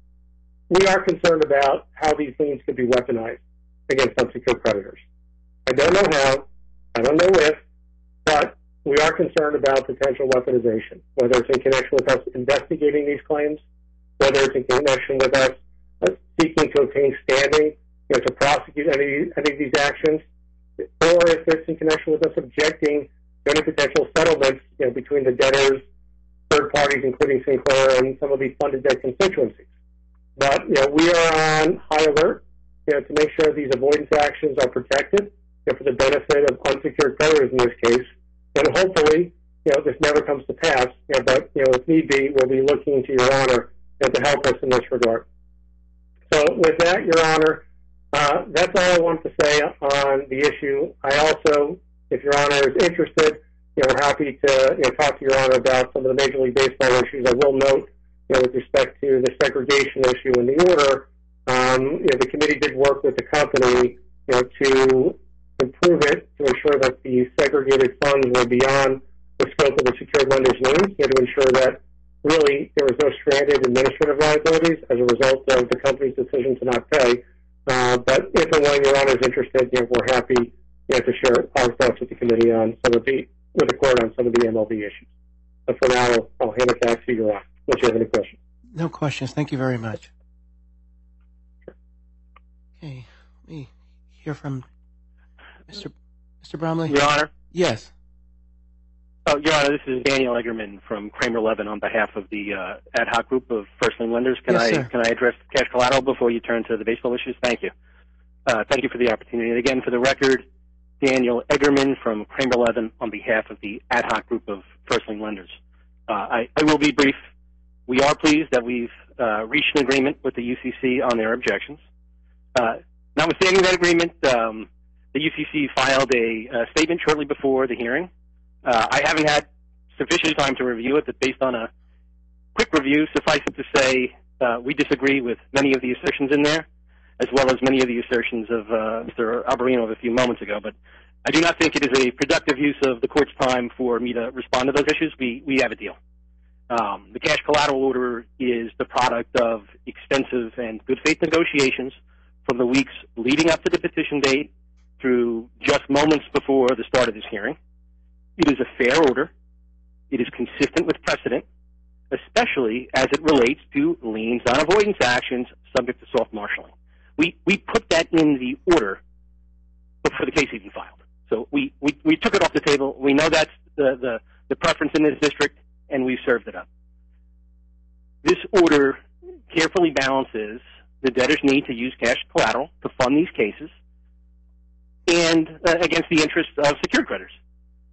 we are concerned about how these liens could be weaponized against unsecured creditors. I don't know how, I don't know if, but we are concerned about potential weaponization, whether it's in connection with us investigating these claims, whether it's in connection with us uh, seeking to obtain standing you know, to prosecute any, any of these actions, or if it's in connection with us objecting to any potential settlements you know, between the debtors third parties, including Sinclair and some of these funded debt constituencies. But you know, we are on high alert you know, to make sure these avoidance actions are protected you know, for the benefit of unsecured creditors in this case. And hopefully, you know, this never comes to pass. You know, but you know, if need be, we'll be looking to Your Honor you know, to help us in this regard. So, with that, Your Honor, uh, that's all I want to say on the issue. I also, if Your Honor is interested, you know, we're happy to you know, talk to Your Honor about some of the Major League Baseball issues. I will note, you know, with respect to the segregation issue in the order, um, you know, the committee did work with the company, you know, to improve it to ensure that the segregated funds were beyond the scope of the secured lender's liens, you know, to ensure that really there was no stranded administrative liabilities as a result of the company's decision to not pay. Uh, but if and when Your Honor is interested, you know, we're happy you know, to share our thoughts with the committee on some of the, with the court on some of the MLB issues. But for now, I'll, hand it back to you, Honor, unless you have any questions. No questions. Thank you very much. Okay, let me hear from Mr. Mr. Bromley. Your Honor. Yes. Oh, Your Honor, this is Daniel Eggerman from Kramer Levin on behalf of the uh, ad hoc group of first lien lenders. Can Yes, I sir. can I address cash collateral before you turn to the baseball issues? Thank you. Uh, thank you for the opportunity. And again, for the record, Daniel Eggerman from Kramer Levin on behalf of the ad hoc group of first lien lenders. Uh, I, I will be brief. We are pleased that we've uh, reached an agreement with the UCC on their objections. Uh, notwithstanding that agreement, um, the UCC filed a, uh statement shortly before the hearing. Uh, I haven't had sufficient time to review it, but based on a quick review, suffice it to say, uh, we disagree with many of the assertions in there, as well as many of the assertions of uh, Mr. Alberino of a few moments ago. But I do not think it is a productive use of the court's time for me to respond to those issues. We we have a deal. Um, the cash collateral order is the product of extensive and good faith negotiations from the weeks leading up to the petition date through just moments before the start of this hearing. It is a fair order. It is consistent with precedent, especially as it relates to liens on avoidance actions subject to soft marshaling. We, we put that in the order before the case even filed. So we, we, we took it off the table. We know that's the, the, the preference in this district, and we've served it up. This order carefully balances the debtor's need to use cash collateral to fund these cases and uh, against the interests of secured creditors.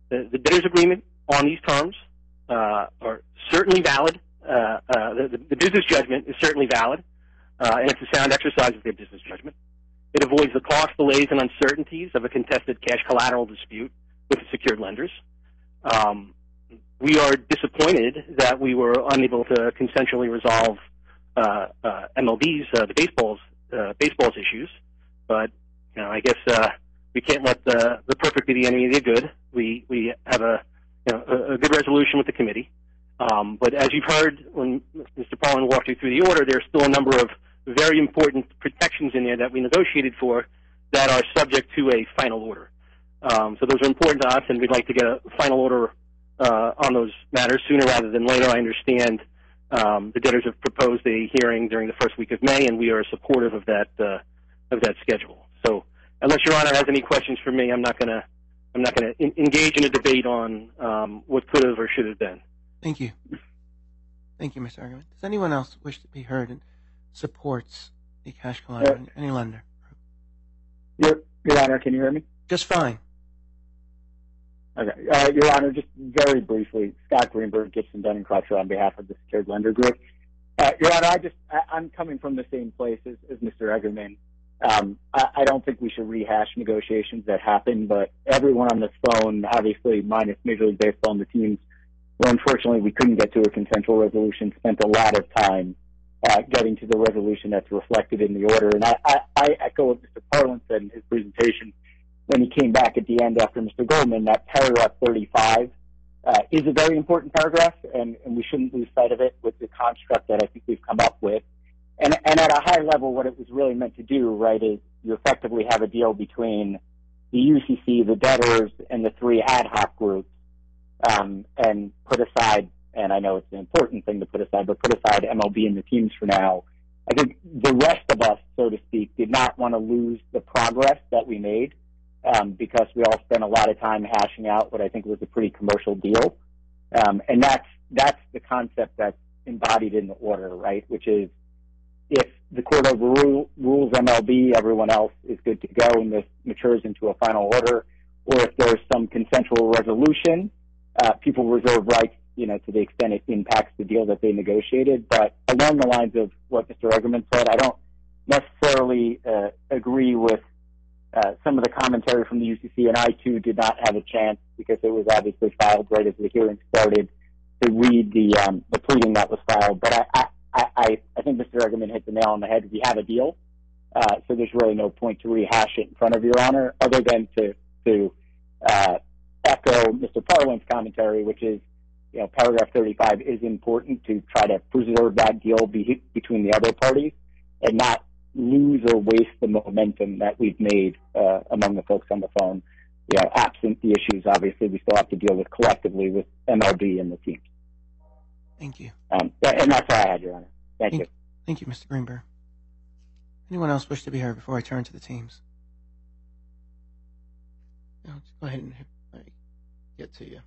The, the debtor's agreement on these terms uh, are certainly valid. Uh, uh, the, the business judgment is certainly valid, uh, and it's a sound exercise of their business judgment. It avoids the cost, delays, and uncertainties of a contested cash collateral dispute with the secured lenders. Um, we are disappointed that we were unable to consensually resolve uh, uh, MLB's, uh, the baseball's, uh, baseball's issues, but you know, I guess uh, we can't let the the perfect be the enemy of the good. We we have a you know a, a good resolution with the committee, um, but as you've heard when Mr. Parlen walked you through the order, there's still a number of very important protections in there that we negotiated for that are subject to a final order. Um, so those are important to us, and we'd like to get a final order uh, on those matters sooner rather than later. I understand um, the debtors have proposed a hearing during the first week of May, and we are supportive of that uh, of that schedule. So, unless Your Honor has any questions for me, I'm not going to I'm not going to engage in a debate on um, what could have or should have been. Thank you. Thank you, Mr. Eggerman. Does anyone else wish to be heard and supports the cash collateral? Any lender? Your, Your Honor, can you hear me? Just fine. Okay. Uh, Your Honor, just very briefly, Scott Greenberg, Gibson, Dunn Crutcher on behalf of the Secured Lender Group. Uh, Your Honor, I just, I, I'm coming from the same place as, Mr. Eggerman. Um, I, don't think we should rehash negotiations that happened, but everyone on this phone, obviously minus Major League Baseball and the teams, where unfortunately we couldn't get to a consensual resolution, spent a lot of time uh, getting to the resolution that's reflected in the order. And I, I, I echo what Mr. Parlen said in his presentation when he came back at the end after Mr. Goldman, that paragraph 35 uh, is a very important paragraph, and, and we shouldn't lose sight of it with the construct that I think we've come up with. And, and at a high level, what it was really meant to do, right, is you effectively have a deal between the UCC, the debtors, and the three ad hoc groups, um, and put aside, and I know it's an important thing to put aside, but put aside MLB and the teams for now. I think the rest of us, so to speak, did not want to lose the progress that we made um, because we all spent a lot of time hashing out what I think was a pretty commercial deal. Um, and that's, that's the concept that's embodied in the order, right? Which is if the court overrules MLB, everyone else is good to go and this matures into a final order. Or if there's some consensual resolution, uh, people reserve rights, you know, to the extent it impacts the deal that they negotiated. But along the lines of what Mr. Eggerman said, I don't necessarily uh, agree with uh, some of the commentary from the UCC, and I too did not have a chance because it was obviously filed right as the hearing started to read the um, the pleading that was filed. But I, I, I, I think Mr. Eggerman hit the nail on the head. We have a deal, uh, so there's really no point to rehash it in front of Your Honor, other than to to uh, echo Mr. Parlen's commentary, which is, you know, paragraph 35 is important to try to preserve that deal be, between the other parties and not lose or waste the momentum that we've made uh, among the folks on the phone. You know, absent the issues, obviously, we still have to deal with collectively with MLB and the teams. Thank you. Um, and that's all I had, Your Honor. Thank, Thank- you. Thank you, Mr. Greenberg. Anyone else wish to be heard before I turn to the teams? No, just go ahead and get to you.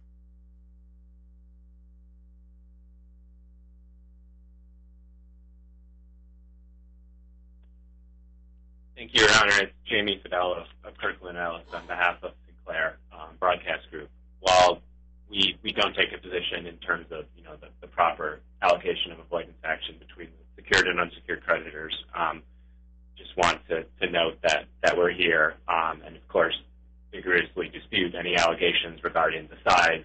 Thank you, Your Honor. It's Jamie Fidello of Kirkland Ellis on behalf of Sinclair um, Broadcast Group. While we we don't take a position in terms of you know the, proper allocation of avoidance action between secured and unsecured creditors, um, just want to, note that that we're here um, and of course vigorously dispute any allegations regarding the size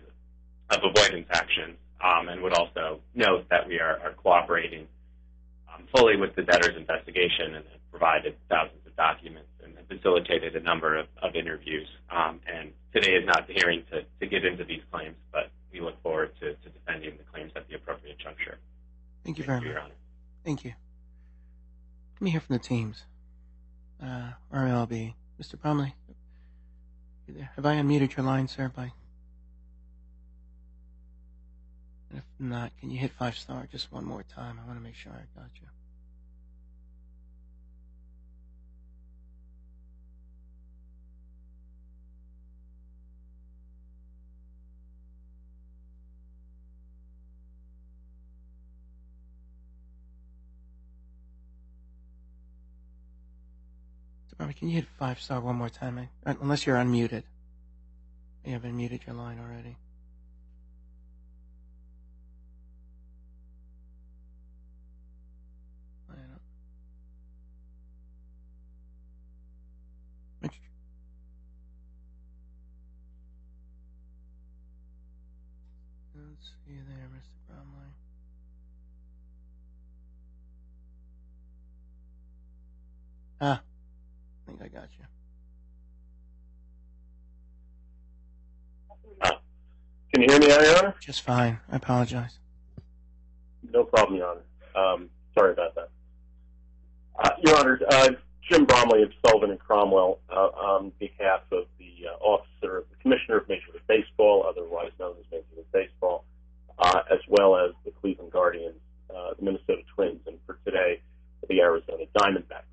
of avoidance actions, um, and would also note that we are, cooperating fully with the debtor's investigation and have provided thousands documents and facilitated a number of, of interviews. Um, and today is not the hearing to, to get into these claims, but we look forward to, to defending the claims at the appropriate juncture. Thank you very you, much. Your Honor. Thank you. Let me hear from the teams. Uh, RMLB. Mr. Bromley, have I unmuted your line, sir? By and if not, can you hit five star just one more time? I want to make sure I got you. Bromley, can you hit five star one more time? I, unless you're unmuted. You have unmuted your line already. I don't- Let's see there, Mr. Bromley. Ah, I think I got you. Can you hear me Your Honor? Just fine. I apologize. No problem, Your Honor. Um, sorry about that. Uh, Your Honor, uh, Jim Bromley of Sullivan and Cromwell uh, on behalf of the uh, officer of the Commissioner of Major League Baseball, otherwise known as Major League Baseball, uh, as well as the Cleveland Guardians, uh, the Minnesota Twins, and for today, the Arizona Diamondbacks.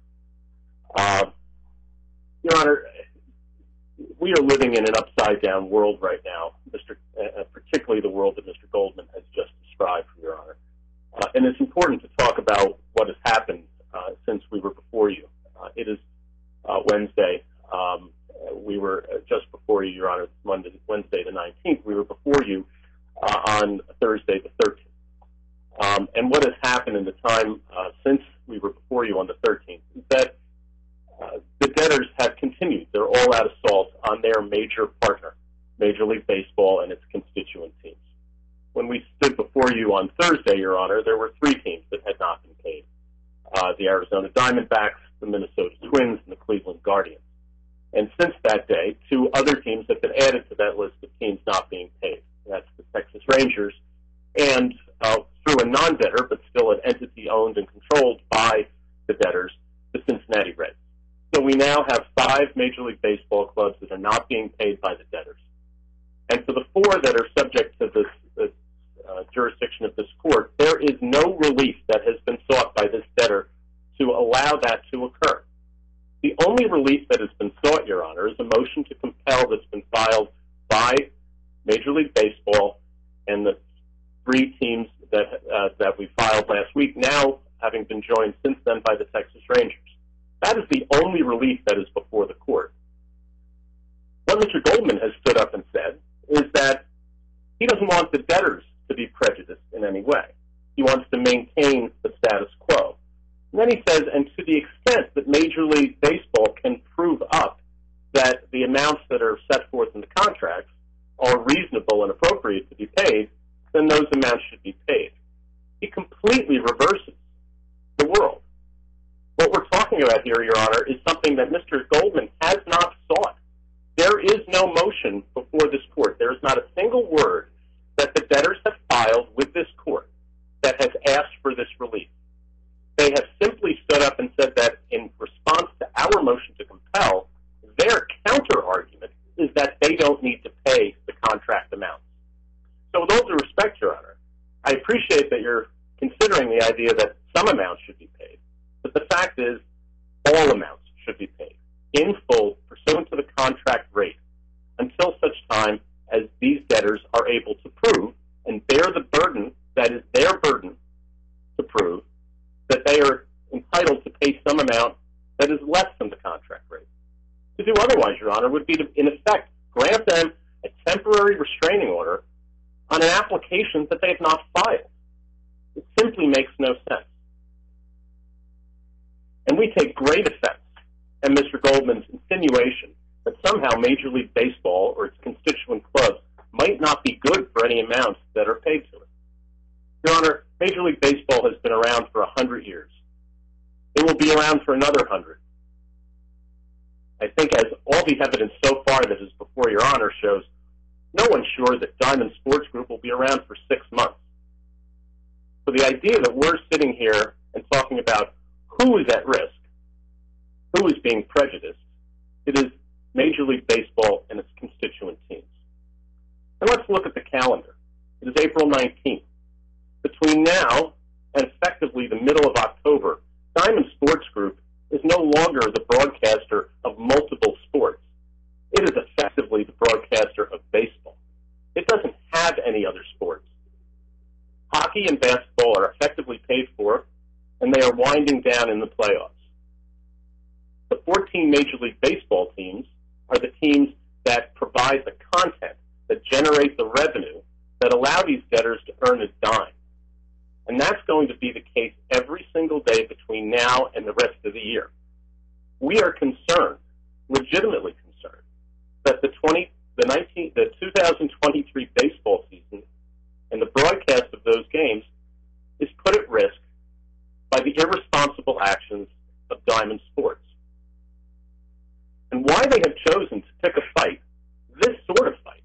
Uh, Your Honor, we are living in an upside down world right now, Mr. Uh, particularly the world that Mr. Goldman has just described, Your Honor. Uh, and it's important to talk about what has happened uh, since we were before you. Uh, it is uh, Wednesday. Um, we were uh, just before you, Your Honor, Monday, Wednesday the 19th. We were before you on Thursday the 13th. Um, and what has happened in the time since we were before you on the 13th is that the debtors have continued their all-out assault on their major partner, Major League Baseball and its constituent teams. When we stood before you on Thursday, Your Honor, there were three teams that had not been paid. Uh, the Arizona Diamondbacks, the Minnesota Twins, and the Cleveland Guardians. And since that day, two other teams have been added to that list of teams not being paid. That's the Texas Rangers and uh, through a non-debtor, but still an entity owned and controlled by the debtors, the Cincinnati Reds. So we now have five Major League Baseball clubs that are not being paid by the debtors. And for the four that are subject to this, this uh, jurisdiction of this court, there is no relief that has been sought by this debtor to allow that to occur. The only relief that has been sought, Your Honor, is a motion to compel that's been filed by Major League Baseball and the three teams that uh, that we filed last week, now having been joined since then by the Texas Rangers. That is the only relief that is before the court. What Mr. Goldman has stood up and said is that he doesn't want the debtors to be prejudiced in any way. He wants to maintain the status quo. And then he says, and to the extent that Major League Baseball can prove up that the amounts that are set forth in the contracts are reasonable and appropriate to be paid, then those amounts should be paid. He completely reverses the world looking at here, Your Honor, is something that Mr. Goldman has not sought. There is no motion before this court. There is not a single word that the debtors have filed with this court that has asked for this relief. They have simply stood up and said that in response to our motion to compel, their counterargument is that they don't need to pay the contract amount. So with all due respect, Your Honor, I appreciate that you're considering the idea that some amount should be paid, but the fact is all amounts should be paid in full pursuant to the contract rate until such time as these debtors are able to prove and bear the burden that is their burden to prove that they are entitled to pay some amount that is less than the contract rate. To do otherwise, Your Honor, would be to, in effect, grant them a temporary restraining order on an application that they have not filed. It simply makes no sense. And we take great offense at Mr. Goldman's insinuation that somehow Major League Baseball or its constituent clubs might not be good for any amounts that are paid to it. Your Honor, Major League Baseball has been around for a hundred years. It will be around for another hundred. I think as all the evidence so far that is before Your Honor shows, no one's sure that Diamond Sports Group will be around for six months. So the idea that we're sitting here and talking about who is at risk, who is being prejudiced, it is Major League Baseball and its constituent teams. And let's look at the calendar. It is April 19th. Between now and effectively the middle of October, Diamond Sports Group is no longer the broadcaster of multiple sports. It is effectively the broadcaster of baseball. It doesn't have any other sports. Hockey and basketball are effectively paid for, and they are winding down in the playoffs. The 14 Major League Baseball teams are the teams that provide the content, that generate the revenue, that allow these debtors to earn a dime. And that's going to be the case every single day between now and the rest of the year. We are concerned, legitimately concerned, that the 20, the 19, the 2023 baseball season and the broadcast of those games is put at risk by the irresponsible actions of Diamond Sports. And why they have chosen to pick a fight, this sort of fight,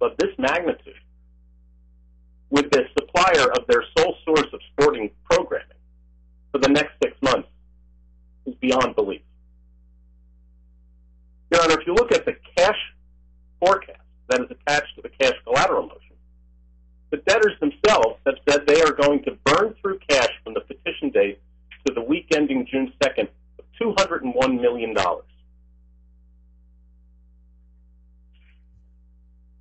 of this magnitude, with the supplier of their sole source of sporting programming for the next six months is beyond belief. Your Honor, if you look at the cash forecast that is attached to the cash collateral motion, the debtors themselves have said they are going to burn through cash from the petition date to the week ending June 2nd of $201 million.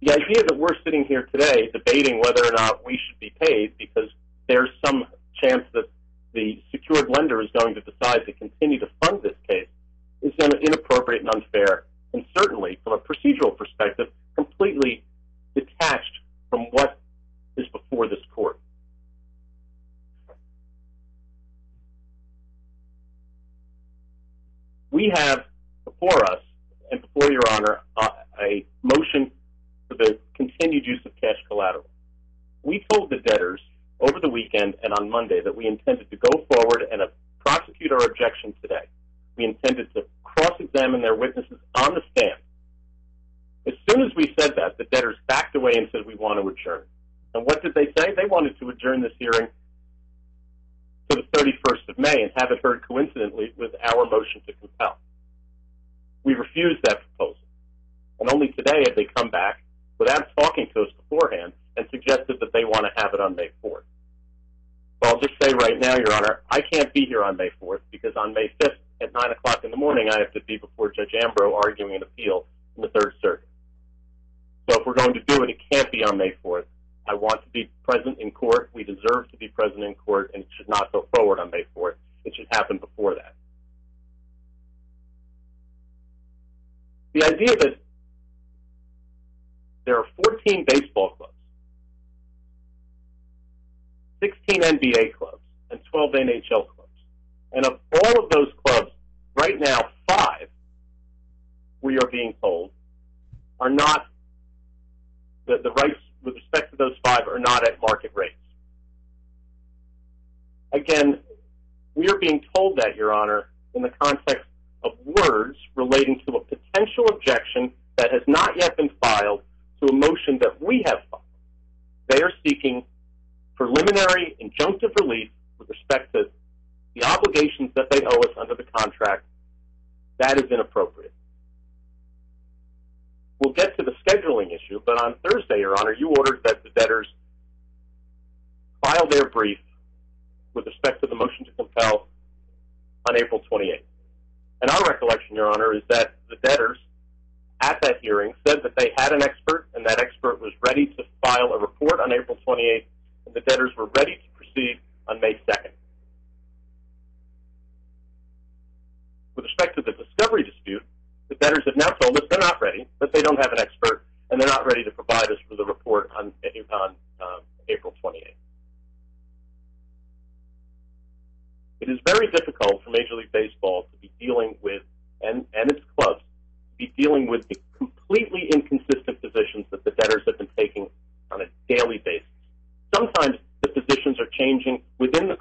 The idea that we're sitting here today debating whether or not we should be paid because there's some chance that the secured lender is going to decide to continue to fund this case is inappropriate and unfair, and certainly, from a procedural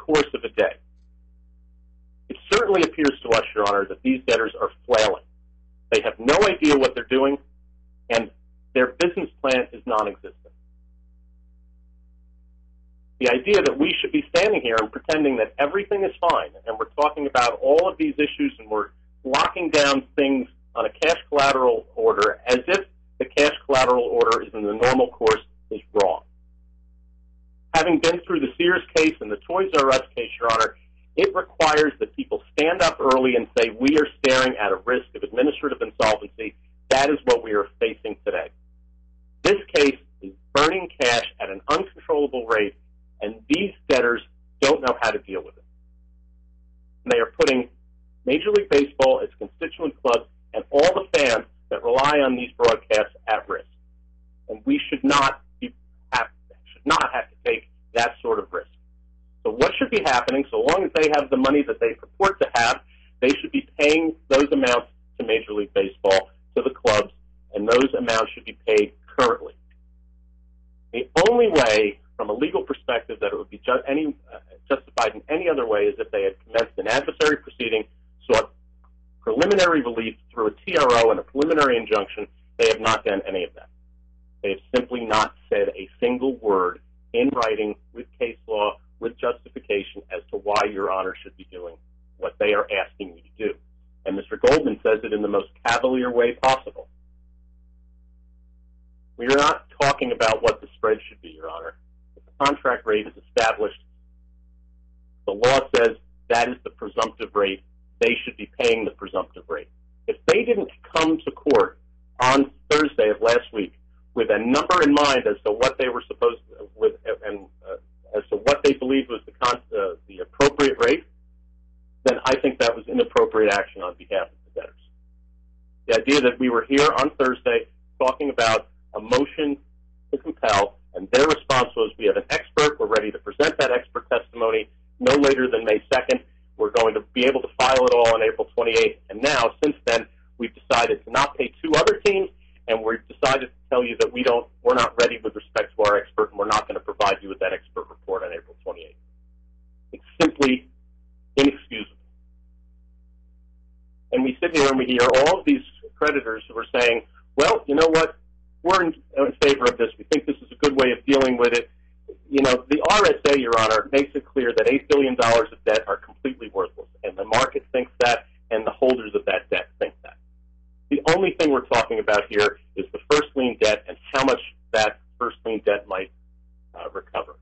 course of a day. It certainly appears to us, Your Honor, that these debtors are flailing. They have no idea what they're doing, and their business plan is non-existent. The idea that we should be standing here and pretending that everything is fine, and we're talking about all of these issues and we're locking down things on a cash collateral order as if the cash collateral order is in the normal course is wrong. Having been through the Sears case and the Toys R Us case, Your Honor, it requires that people stand up early and say, we are staring at a risk of administrative insolvency. That is what we are facing today. This case is burning cash at an uncontrollable rate, and these debtors don't know how to deal with it. They are putting Major League Baseball, its constituent clubs, and all the fans that rely on these broadcasts at risk. And we should not not have to take that sort of risk. So what should be happening, so long as they have the money that they purport to have, they should be paying those amounts to Major League Baseball, to the clubs, and those amounts should be paid currently. The only way, from a legal perspective, that it would be ju- any, uh, justified in any other way is if they had commenced an adversary proceeding, sought preliminary relief through a TRO and a preliminary injunction. They have not done any of that. They have simply not said a single word in writing with case law with justification as to why Your Honor should be doing what they are asking you to do. And Mr. Goldman says it in the most cavalier way possible. We are not talking about what the spread should be, Your Honor. If the contract rate is established, the law says that is the presumptive rate. They should be paying the presumptive rate. If they didn't come to court on Thursday of last week with a number in mind as to what they were supposed to, with, and uh, as to what they believed was the, con- uh, the appropriate rate, then I think that was inappropriate action on behalf of the debtors. The idea that we were here on Thursday talking about a motion to compel, and their response was, we have an expert, we're ready to present that expert testimony no later than May 2nd. We're going to be able to file it all on April 28th. And now, since then, we've decided to not pay two other teams, and we've decided to tell you that we don't, we're not ready with respect to our expert, and we're not going to provide you with that expert report on April 28th. It's simply inexcusable. And we sit here and we hear all of these creditors who are saying, well, you know what? We're in, uh, in favor of this. We think this is a good way of dealing with it. You know, the RSA, Your Honor, makes it clear that $8 billion of debt are completely worthless. And the market thinks that, and the holders of that debt think that. The only thing we're talking about here is the first lien debt and how much that first lien debt might uh, recover.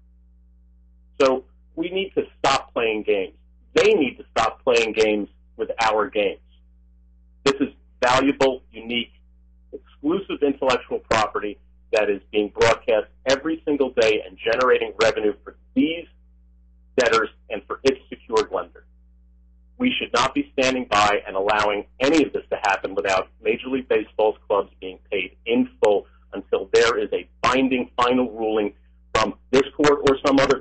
So we need to stop playing games. They need to stop playing games with our games. This is valuable, unique, exclusive intellectual property that is being broadcast every single day and generating revenue for these debtors and for its secured lenders. We should not be standing by and allowing any of this to happen without Major League Baseball's clubs being paid in full until there is a binding final ruling from this court or some other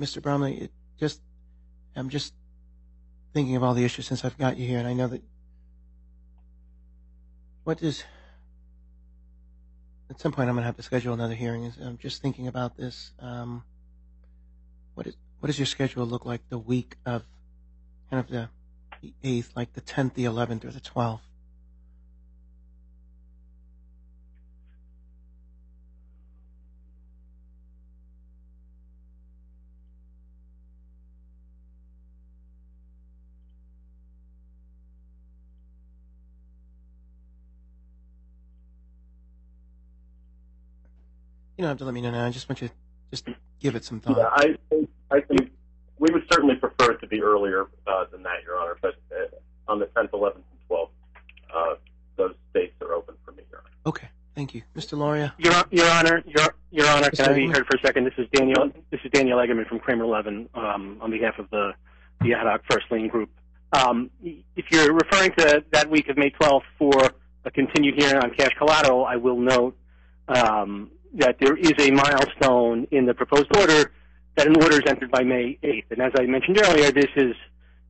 Mr. Bromley, I'm just thinking of all the issues since I've got you here, and I know that what is – at some point I'm going to have to schedule another hearing. I'm just thinking about this. Um, what does your schedule look like the week of kind of the 8th, like the 10th, the 11th, or the 12th? Don't have to let me know now. I just want you to just give it some thought. Yeah, I I think we would certainly prefer it to be earlier uh, than that, Your Honor. But uh, on the 10th, 11th, and 12th, uh, those dates are open for me, Your Honor. Okay, thank you, Mr. Lauria. Your, Your Honor, Your, Your Honor, can Mr. I be heard for a second? This is Daniel. This is Daniel Eggerman from Kramer Levin um, on behalf of the the ad hoc first lien group. Um, if you're referring to that week of May 12th for a continued hearing on cash collateral, I will note um, that there is a milestone in the proposed order that an order is entered by May 8th. And as I mentioned earlier, this is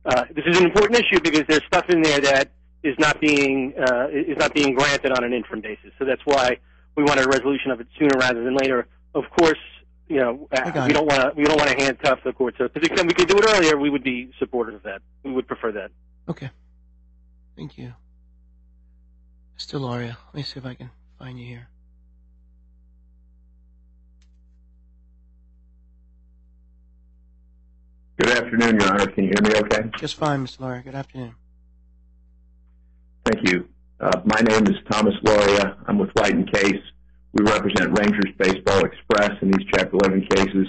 uh, this is an important issue because there's stuff in there that is not being uh, is not being granted on an interim basis. So that's why we wanted a resolution of it sooner rather than later. Of course, you know we don't want to we don't want to handcuff the court. So to the extent we could do it earlier, we would be supportive of that. We would prefer that. Okay, thank you, Mr. Lauria. Let me see if I can find you here. Good afternoon, Your Honor. Can you hear me okay? Just fine, Mr. Lauria. Good afternoon. Thank you. Uh, my name is Thomas Lauria. I'm with White and Case. We represent Rangers Baseball Express in these Chapter 11 cases.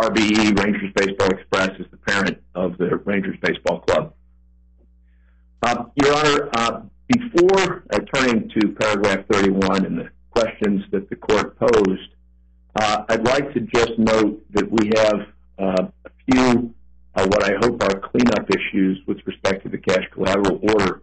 RBE, Rangers Baseball Express, is the parent of the Rangers Baseball Club. Uh, Your Honor, uh, before turning to paragraph 31 and the questions that the court posed, uh, I'd like to just note that we have uh, a few, uh, what I hope are cleanup issues with respect to the cash collateral order.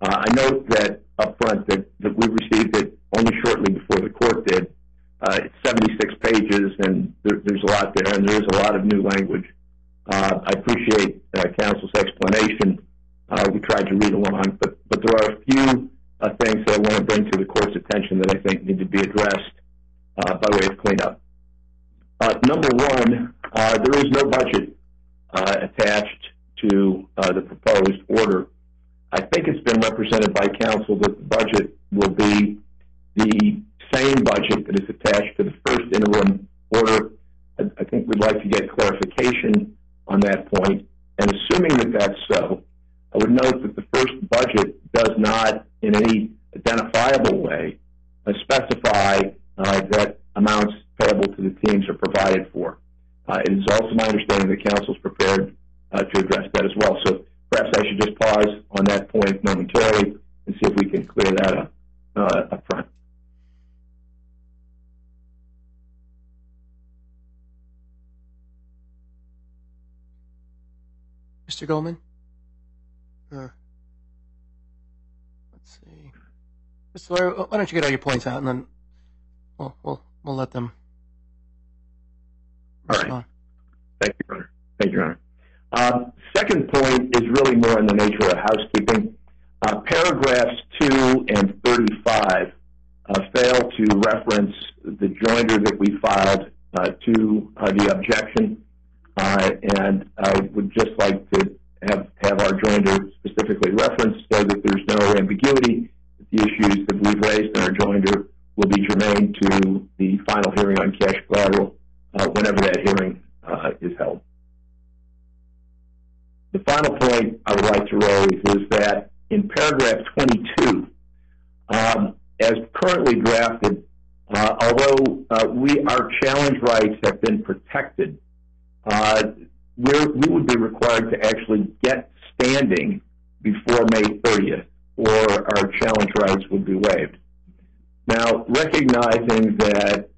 Uh, I note that up front that, we received it only shortly before the court did. Uh, it's 76 pages, and there, there's a lot there, and there is a lot of new language. I appreciate counsel's explanation. We tried to read along, but, but there are a few things that I want to bring to the court's attention that I think need to be addressed by way of cleanup. Uh, number one, uh, there is no budget uh, attached to uh, the proposed order. I think it's been represented by counsel that the budget will be the same budget that is attached to the first interim order. I, think we'd like to get clarification on that point. And assuming that that's so, I would note that the first budget does not, in any identifiable way, specify that amounts payable to the teams are provided for. Uh, it is also my understanding that is prepared uh, to address that as well. So perhaps I should just pause on that point momentarily and see if we can clear that up uh, up front. Mr. Goldman? Let's see. Mr. Lauria, why don't you get all your points out and then we'll let them All right. Thank you, Your Honor. Thank you, Your Honor. Uh, second point is really more in the nature of housekeeping. Uh, paragraphs 2 and 35 uh, fail to reference the joinder that we filed uh, to uh, the objection, uh, and I would just like to have, have our joinder specifically referenced so that there's no ambiguity. that The issues that we've raised in our joinder will be germane to the final hearing on cash collateral whenever that hearing uh, is held. The final point I would like to raise is that in paragraph 22, um, as currently drafted, uh, although uh, we our challenge rights have been protected uh, we would be required to actually get standing before May 30th, or our challenge rights would be waived. Now, recognizing that uh,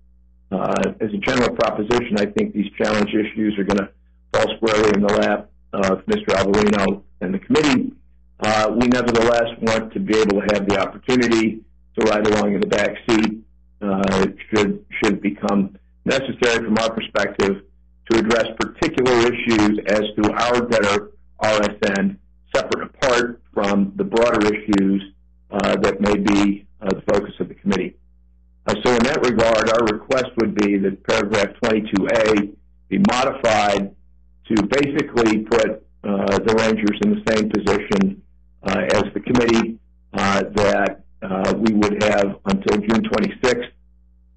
as a general proposition, I think these challenge issues are going to fall squarely in the lap of Mr. Alvarino and the committee. Uh, we nevertheless want to be able to have the opportunity to ride along in the back seat uh, should should become necessary from our perspective to address particular issues as to our debtor RSN, separate apart from the broader issues uh, that may be uh, the focus of the committee. Uh, so in that regard, our request would be that paragraph 22A be modified to basically put uh, the Rangers in the same position uh, as the committee, uh, that uh, we would have until June 26th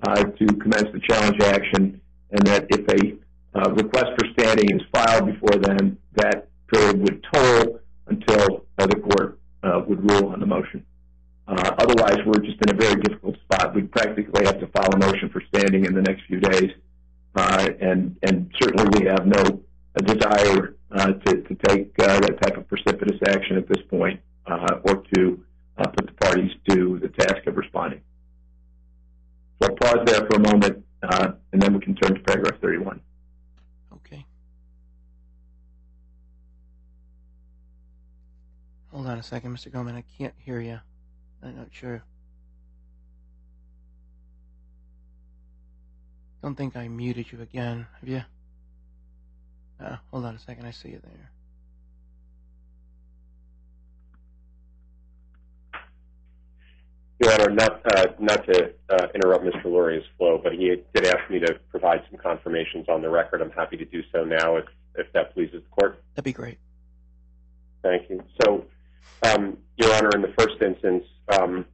uh, to commence the challenge action, and that if a request for standing is filed before then, that period would toll until uh, the court uh, would rule on the motion. Uh, otherwise, we're just in a very difficult spot. We'd practically have to file a standing in the next few days, uh, and certainly we have no desire uh, to take uh, that type of precipitous action at this point, or to put the parties to the task of responding. So I'll pause there for a moment, and then we can turn to paragraph 31. Okay. Hold on a second, Mr. Goldman. I can't hear you. I'm not sure. Don't think I muted you again, have you? Uh, hold on a second. I see you there. Your Honor, not uh, not to uh, interrupt Mr. Lauria's flow, but he did ask me to provide some confirmations on the record. I'm happy to do so now if, if that pleases the court. That'd be great. Thank you. So, um, Your Honor, in the first instance, um,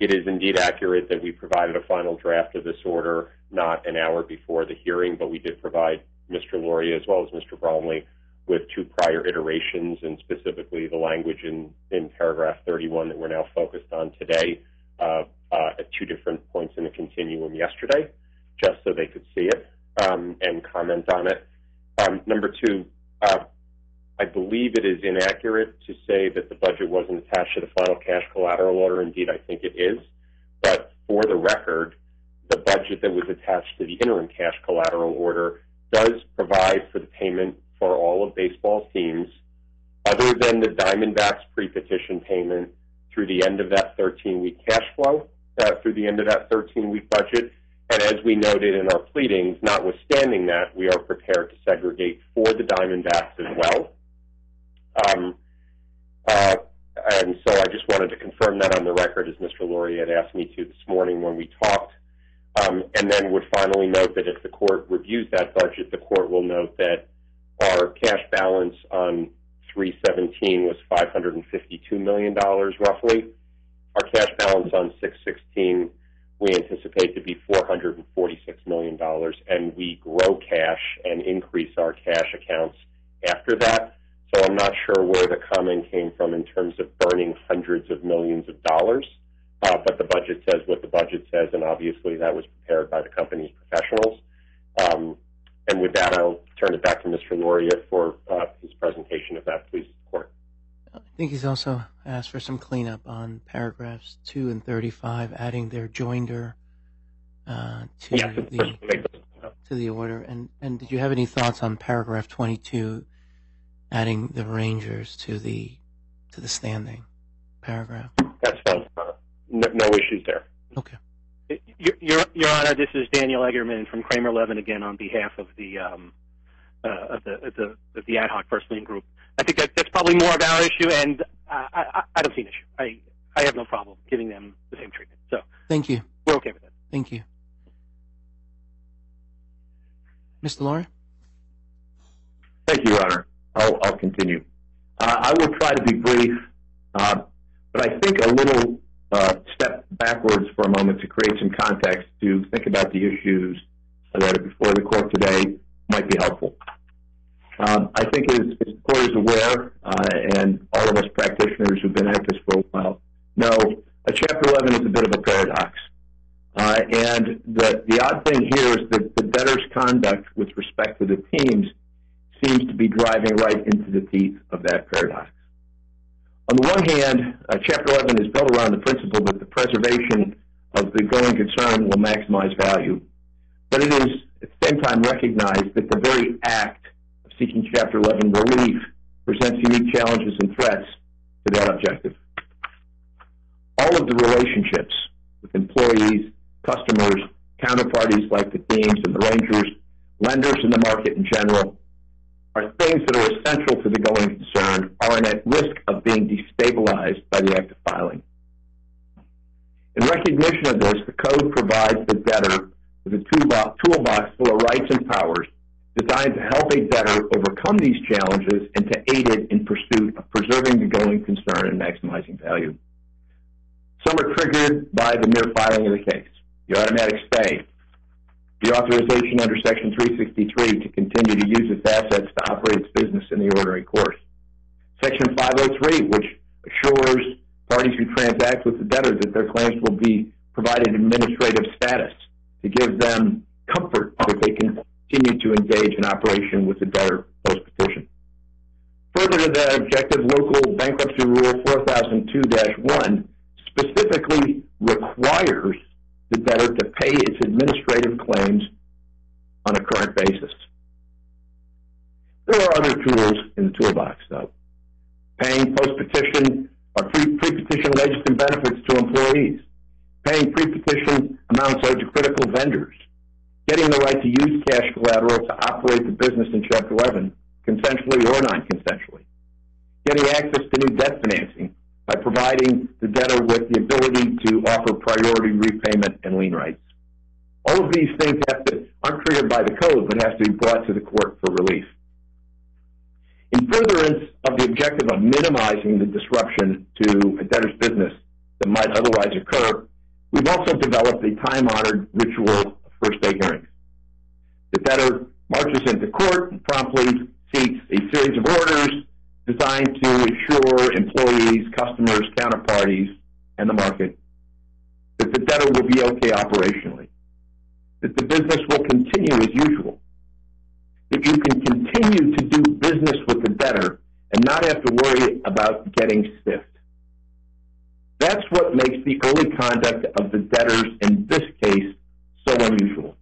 it is indeed accurate that we provided a final draft of this order not an hour before the hearing, but we did provide Mr. Lauria as well as Mr. Bromley with two prior iterations, and specifically the language in, in paragraph 31 that we're now focused on today uh, uh, at two different points in the continuum yesterday, just so they could see it um, and comment on it. Um, number two, uh, I believe it is inaccurate to say that the budget wasn't attached to the final cash collateral order. Indeed, I think it is. But for the record, the budget that was attached to the interim cash collateral order does provide for the payment for all of baseball's teams, other than the Diamondbacks pre-petition payment through the end of that 13-week cash flow, uh, through the end of that 13-week budget. And as we noted in our pleadings, notwithstanding that, we are prepared to segregate for the Diamondbacks as well. Um, uh, and so I just wanted to confirm that on the record, as Mr. Lauria had asked me to this morning when we talked. Um, and then would finally note that if the court reviews that budget, the court will note that our cash balance on 317 was $552 million roughly. Our cash balance on 616 we anticipate to be $446 million, and we grow cash and increase our cash accounts after that. So I'm not sure where the comment came from in terms of burning hundreds of millions of dollars. Uh, but the budget says what the budget says, and obviously that was prepared by the company's professionals. Um, and with that, I'll turn it back to Mr. Lauria for uh, his presentation, of that please, court. I think he's also asked for some cleanup on paragraphs 2 and 35, adding their joinder uh, to Yes, the we'll make those- to the order. And and did you have any thoughts on paragraph 22, adding the Rangers to the to the standing paragraph? That's fine. No, no issues there. Okay. Your, Your, Your Honor, this is Daniel Eggerman from Kramer Levin again on behalf of the um, uh, of the of the of the ad hoc first lien group. I think that that's probably more of our issue, and I, I, I don't see an issue. I I have no problem giving them the same treatment. So Thank you. we're okay with that. Thank you. Mr. Laurie? Thank you, Your Honor. I'll, I'll continue. Uh, I will try to be brief, uh, but I think a little uh, step backwards for a moment to create some context to think about the issues that are before the court today might be helpful. Um, I think as, as the court is aware, uh, and all of us practitioners who've been at this for a while know, a Chapter 11 is a bit of a paradox. Uh, and the, the odd thing here is that the debtor's conduct with respect to the teams seems to be driving right into the teeth of that paradox. On the one hand, uh, Chapter 11 is built around the principle that the preservation of the going concern will maximize value, but it is at the same time recognized that the very act of seeking Chapter 11 relief presents unique challenges and threats to that objective. All of the relationships with employees, customers, counterparties like the teams and the Rangers, lenders in the market in general, are things that are essential to the going concern aren't at risk of being destabilized by the act of filing. In recognition of this, the code provides the debtor with a toolbox, full of rights and powers designed to help a debtor overcome these challenges and to aid it in pursuit of preserving the going concern and maximizing value. Some are triggered by the mere filing of the case, the automatic stay, the authorization under Section 363 to continue to use its assets to operate its business in the ordinary course. Section 503, which assures parties who transact with the debtor that their claims will be provided administrative status to give them comfort that they can continue to engage in operation with the debtor post-petition. Further to that objective, local bankruptcy rule 4002-1 specifically requires the debtor to pay its administrative claims on a current basis. There are other tools in the toolbox, though. Paying post-petition or pre-petition wages and benefits to employees, paying pre-petition amounts owed to critical vendors, getting the right to use cash collateral to operate the business in Chapter 11, consensually or non-consensually, getting access to new debt financing by providing the debtor with the ability to offer priority repayment and lien rights. All of these things aren't triggered by the code, but have to be brought to the court for relief. In furtherance of the objective of minimizing the disruption to a debtor's business that might otherwise occur, we've also developed a time-honored ritual of first day hearings. The debtor marches into court and promptly seeks a series of orders designed to ensure employees, customers, counterparties, and the market that the debtor will be okay operationally, that the business will continue as usual, that you can continue to do business with the debtor and not have to worry about getting stiffed. That's what makes the early conduct of the debtors in this case so unusual.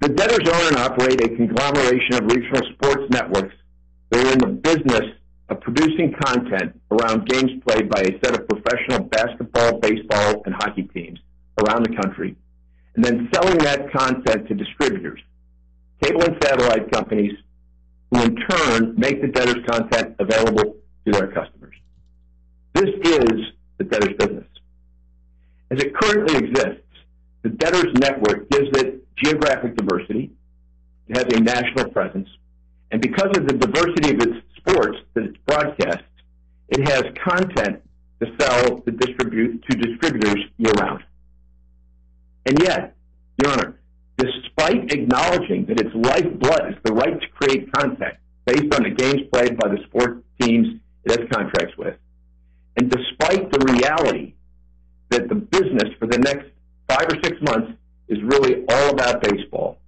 The debtors own and operate a conglomeration of regional sports networks that are in the business of producing content around games played by a set of professional basketball, baseball, and hockey teams around the country, and then selling that content to distributors, cable and satellite companies, who in turn make the debtor's content available to their customers. This is the debtor's business. As it currently exists, the debtor's network gives it geographic diversity, it has a national presence, and because of the diversity of its sports that it broadcasts, it has content to sell to, distribute, to distributors year round. And yet, Your Honor, despite acknowledging that its lifeblood is the right to create content based on the games played by the sport teams it has contracts with, and despite the reality that the business for the next five or six months is really all about baseball,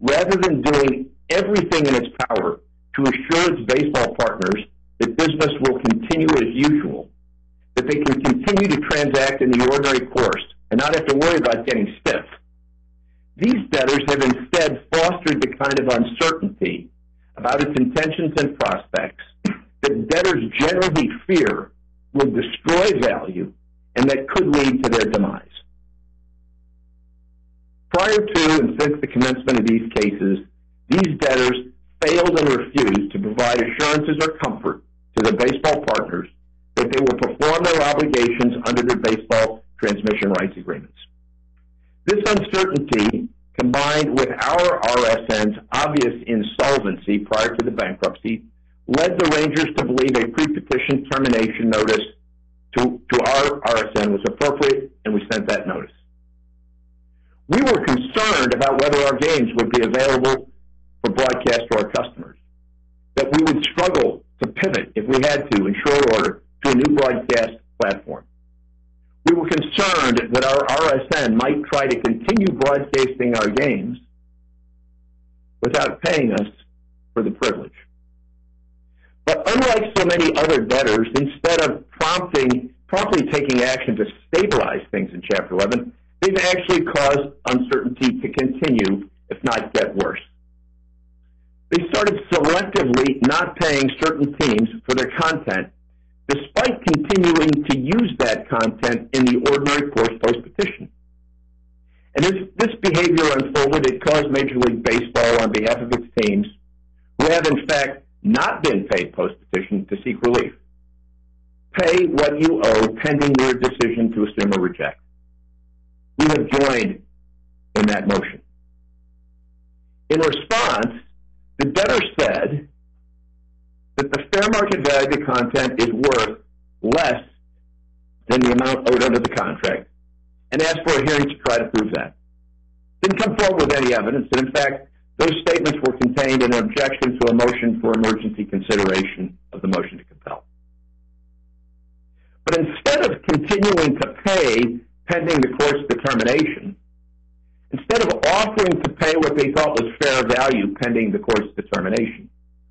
rather than doing everything in its power to assure its baseball partners that business will continue as usual, that they can continue to transact in the ordinary course and not have to worry about getting stiff. These debtors have instead fostered the kind of uncertainty about its intentions and prospects that debtors generally fear will destroy value and that could lead to their demise. Prior to and since the commencement of these cases, these debtors failed and refused to provide assurances or comfort to the baseball partners that they will perform their obligations under their baseball transmission rights agreements. This uncertainty, combined with our RSN's obvious insolvency prior to the bankruptcy, led the Rangers to believe a pre-petition termination notice to, to our RSN was appropriate, and we sent that notice. We were concerned about whether our games would be available for broadcast to our customers, that we would struggle to pivot if we had to in short order to a new broadcast platform. We were concerned that our RSN might try to continue broadcasting our games without paying us for the privilege. But unlike so many other debtors, instead of prompting, promptly taking action to stabilize things in Chapter 11, they've actually caused uncertainty to continue, if not get worse. They started selectively not paying certain teams for their content, despite continuing to use that content in the ordinary course post-petition. And as this behavior unfolded, it caused Major League Baseball, on behalf of its teams, who have in fact not been paid post-petition, to seek relief. Pay what you owe pending your decision to assume or reject. We have joined in that motion. In response, the debtor said that the fair market value of the content is worth less than the amount owed under the contract and asked for a hearing to try to prove that. Didn't come forward with any evidence, and in fact, those statements were contained in an objection to a motion for emergency consideration of the motion to compel. But instead of continuing to pay pending the court's determination, instead of offering to pay what they thought was fair value pending the court's determination,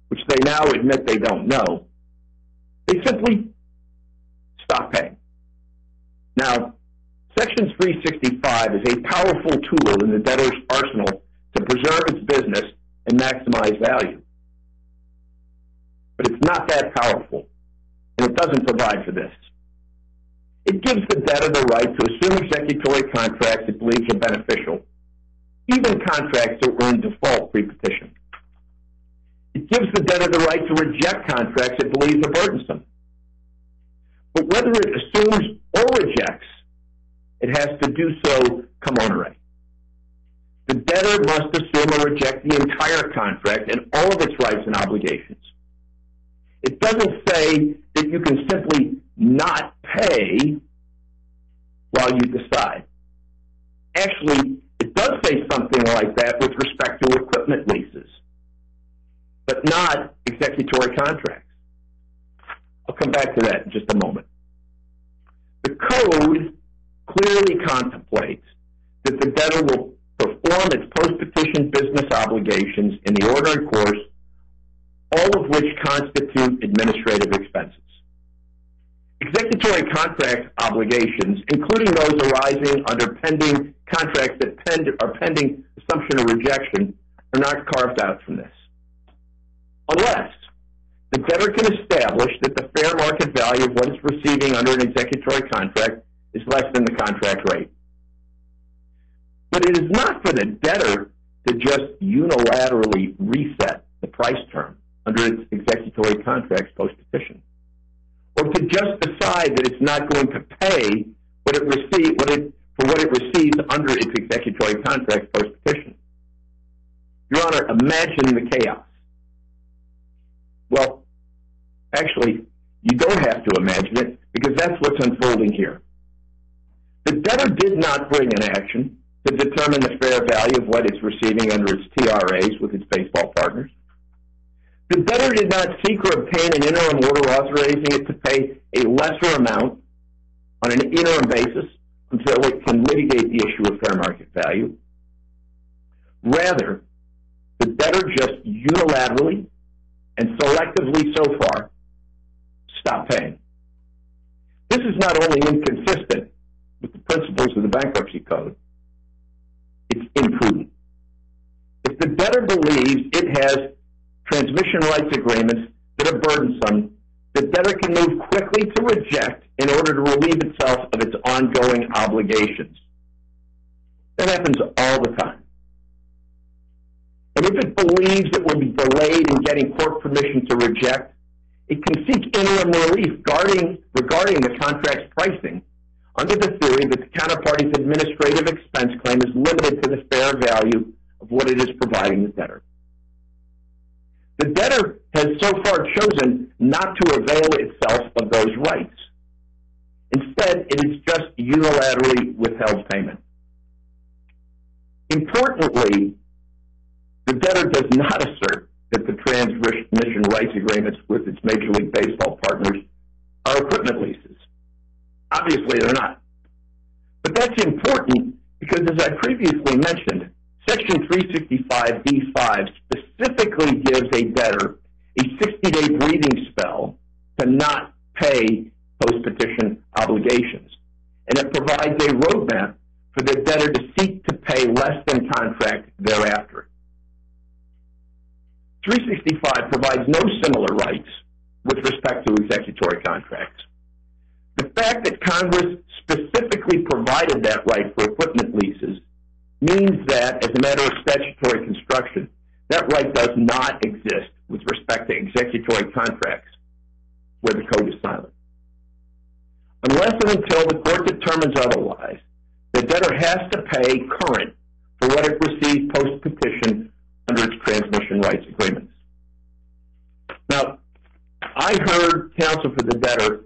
which they now admit they don't know, they simply stop paying. Now, Section 365 is a powerful tool in the debtor's arsenal to preserve its business and maximize value. But it's not that powerful, and it doesn't provide for this. It gives the debtor the right to assume executory contracts it believes are beneficial, even contracts that were in default pre-petition. It gives the debtor the right to reject contracts it believes are burdensome. But whether it assumes or rejects, it has to do so cum onere. The debtor must assume or reject the entire contract and all of its rights and obligations. It doesn't say that you can simply not pay while you decide. Actually, it does say something like that with respect to equipment leases, but not executory contracts. I'll come back to that in just a moment. The code clearly contemplates that the debtor will perform its post-petition business obligations in the ordinary course, all of which constitute administrative expenses. Executory contract obligations, including those arising under pending contracts that are pending assumption or rejection, are not carved out from this. Unless the debtor can establish that the fair market value of what it's receiving under an executory contract is less than the contract rate. But it is not for the debtor to just unilaterally reset the price term under its executory contracts post-petition, or to just decide that it's not going to pay what it receives for what it receives under its executory contracts post-petition. Your Honor, imagine the chaos. Well, actually, you don't have to imagine it, because that's what's unfolding here. The debtor did not bring an action to determine the fair value of what it's receiving under its TRAs with its baseball partners. The debtor did not seek or obtain an interim order authorizing it to pay a lesser amount on an interim basis until it can litigate the issue of fair market value. Rather, the debtor just unilaterally and selectively so far stopped paying. This is not only inconsistent with the principles of the Bankruptcy Code, it's imprudent. If the debtor believes it has transmission rights agreements that are burdensome, the debtor can move quickly to reject in order to relieve itself of its ongoing obligations. That happens all the time. And if it believes it will be delayed in getting court permission to reject, it can seek interim relief regarding the contract's pricing under the theory that the counterparty's administrative expense claim is limited to the fair value of what it is providing the debtor. The debtor has so far chosen not to avail itself of those rights. Instead, it has just unilaterally withheld payment. Importantly, the debtor does not assert that the transmission rights agreements with its Major League Baseball partners are equipment leases. Obviously, they're not. But that's important because, as I previously mentioned, Section 365b5 specifically gives a debtor a 60-day breathing spell to not pay post-petition obligations. And it provides a roadmap for the debtor to seek to pay less than contract thereafter. 365 provides no similar rights with respect to executory contracts. The fact that Congress specifically provided that right for equipment leases means that, as a matter of statutory construction, that right does not exist with respect to executory contracts where the code is silent. Unless and until the court determines otherwise, the debtor has to pay current for what it received post-petition under its transmission rights agreements. Now, I heard counsel for the debtor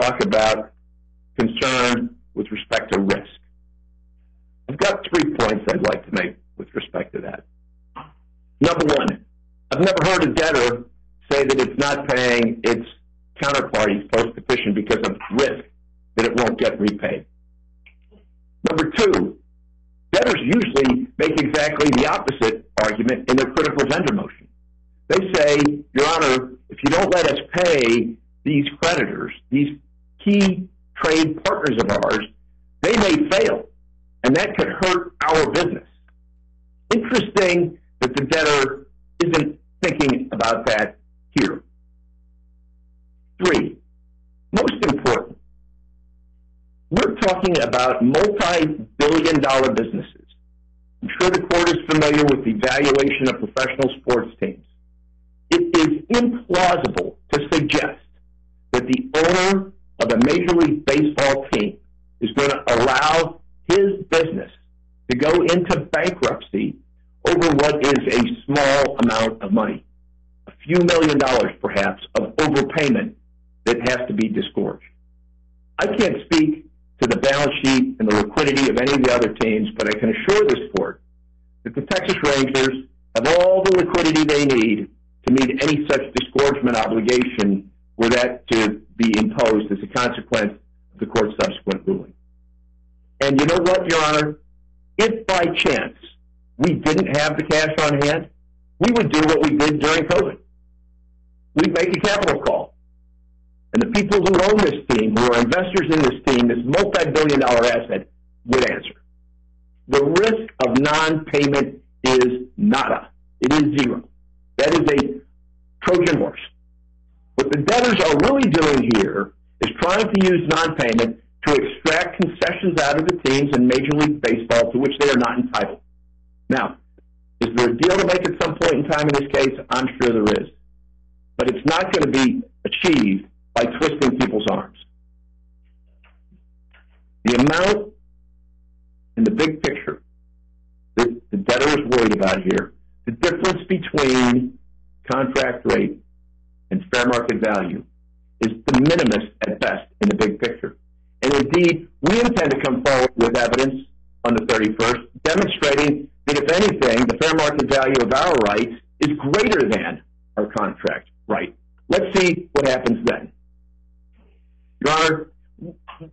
talk about concern with respect to risk. I've got three points I'd like to make with respect to that. Number one, I've never heard a debtor say that it's not paying its counterparties post-petition because of risk that it won't get repaid. Number two, debtors usually make exactly the opposite argument in their critical vendor motion. They say, Your Honor, if you don't let us pay these creditors, these key trade partners of ours, they may fail, and that could hurt our business. Interesting that the debtor isn't thinking about that here. Three, most important, we're talking about multi-billion dollar businesses. I'm sure the court is familiar with the valuation of professional sports teams. It is implausible to suggest that the owner of a Major League Baseball team is going to allow his business to go into bankruptcy over what is a small amount of money, a few million dollars perhaps of overpayment that has to be disgorged. I can't speak to the balance sheet and the liquidity of any of the other teams, but I can assure this court that the Texas Rangers have all the liquidity they need to meet any such disgorgement obligation were that to be imposed as a consequence of the court's subsequent ruling. And you know what, Your Honor? If by chance we didn't have the cash on hand, we would do what we did during COVID. We'd make a capital call. And the people who own this team, who are investors in this team, this multi-billion dollar asset, would answer. The risk of non-payment is nada. It is zero. That is a Trojan horse. What the debtors are really doing here is trying to use non-payment to extract concessions out of the teams in Major League Baseball to which they are not entitled. Now, is there a deal to make at some point in time in this case? I'm sure there is. But it's not going to be achieved by twisting people's arms. The amount in the big picture that the debtor is worried about here, the difference between contract rate and fair market value is de minimis at best in the big picture. And indeed, we intend to come forward with evidence on the 31st demonstrating that if anything, the fair market value of our rights is greater than our contract right. Let's see what happens then. Your Honor,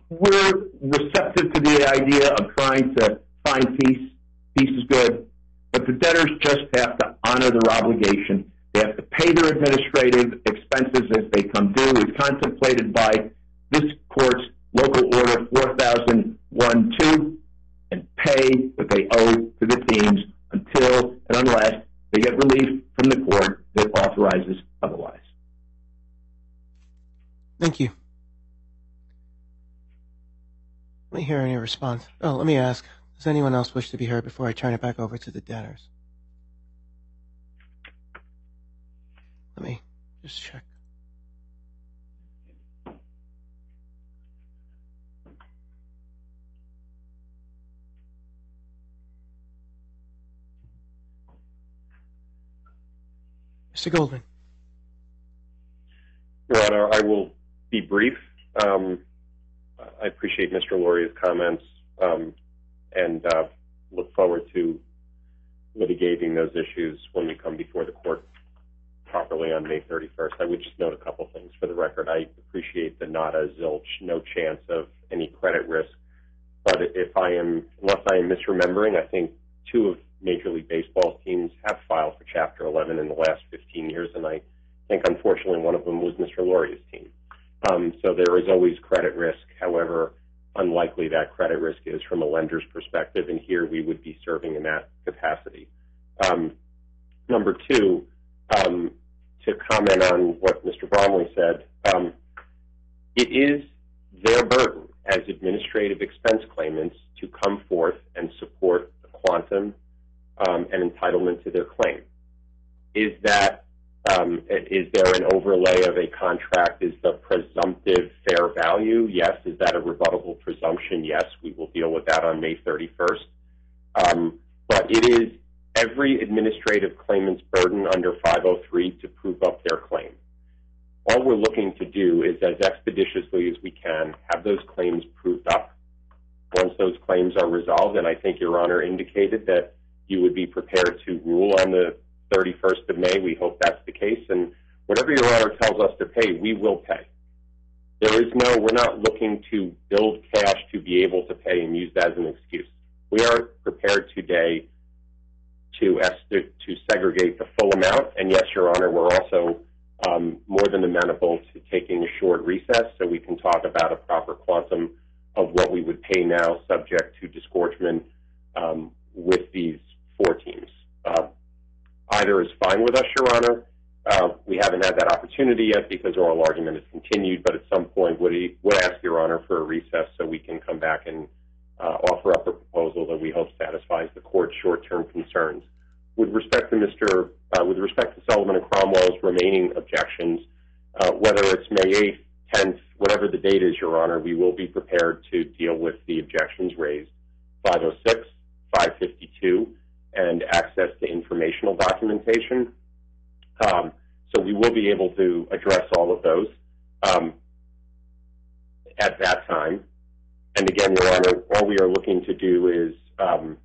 we're receptive to the idea of trying to find peace. Peace is good. But the debtors just have to honor their obligation. They have to pay their administrative expenses as they come due. It's contemplated by this court's local order 4001-2 and pay what they owe to the teams until and unless they get relief from the court that authorizes otherwise. Thank you. Let me hear any response. Oh, let me ask. Does anyone else wish to be heard before I turn it back over to the debtors? Let me just check. Mr. Goldman. Your Honor, I will be brief. Um, I appreciate Mr. Lauria's comments um, and uh, look forward to litigating those issues when we come before the court properly on May 31st. I would just note a couple things for the record. I appreciate the nada, zilch, no chance of any credit risk. But if I am unless I am misremembering, I think two of Major League Baseball teams have filed for Chapter 11 in the last 15 years, and I think unfortunately one of them was Mr. Lauria's team. Um, so there is always credit risk. However, unlikely that credit risk is from a lender's perspective, and here we would be serving in that capacity. Um, number two, um, to comment on what Mr. Bromley said, um, it is their burden as administrative expense claimants to come forth and support the quantum um, and entitlement to their claim. Is that um, is there an overlay of a contract? Is the presumptive fair value? Yes. Is that a rebuttable presumption? Yes. We will deal with that on May 31st. Um, but it is every administrative claimant's burden under 503 to prove up their claim. All we're looking to do is, as expeditiously as we can, have those claims proved up. Once those claims are resolved, and I think Your Honor indicated that you would be prepared to rule on the 31st of May. We hope that's the case. And whatever Your Honor tells us to pay, we will pay. There is no, we're not looking to build cash to be able to pay and use that as an excuse. We are prepared today to, to segregate the full amount. And yes, Your Honor, we're also um, more than amenable to taking a short recess so we can talk about a proper quantum of what we would pay now subject to disgorgement um, with these four teams. Uh, either is fine with us, Your Honor. Uh, we haven't had that opportunity yet because oral argument has continued, but at some point he, would ask Your Honor for a recess so we can come back and uh, offer up a proposal that we hope satisfies the court's short-term concerns. With respect to Mr. With respect to Sullivan and Cromwell's remaining objections, whether it's May 8th, 10th, whatever the date is, Your Honor, we will be prepared to deal with the objections raised. 506, 552, and access to informational documentation. Um, so we will be able to address all of those um, at that time. And again, Your Honor, all we are looking to do is um,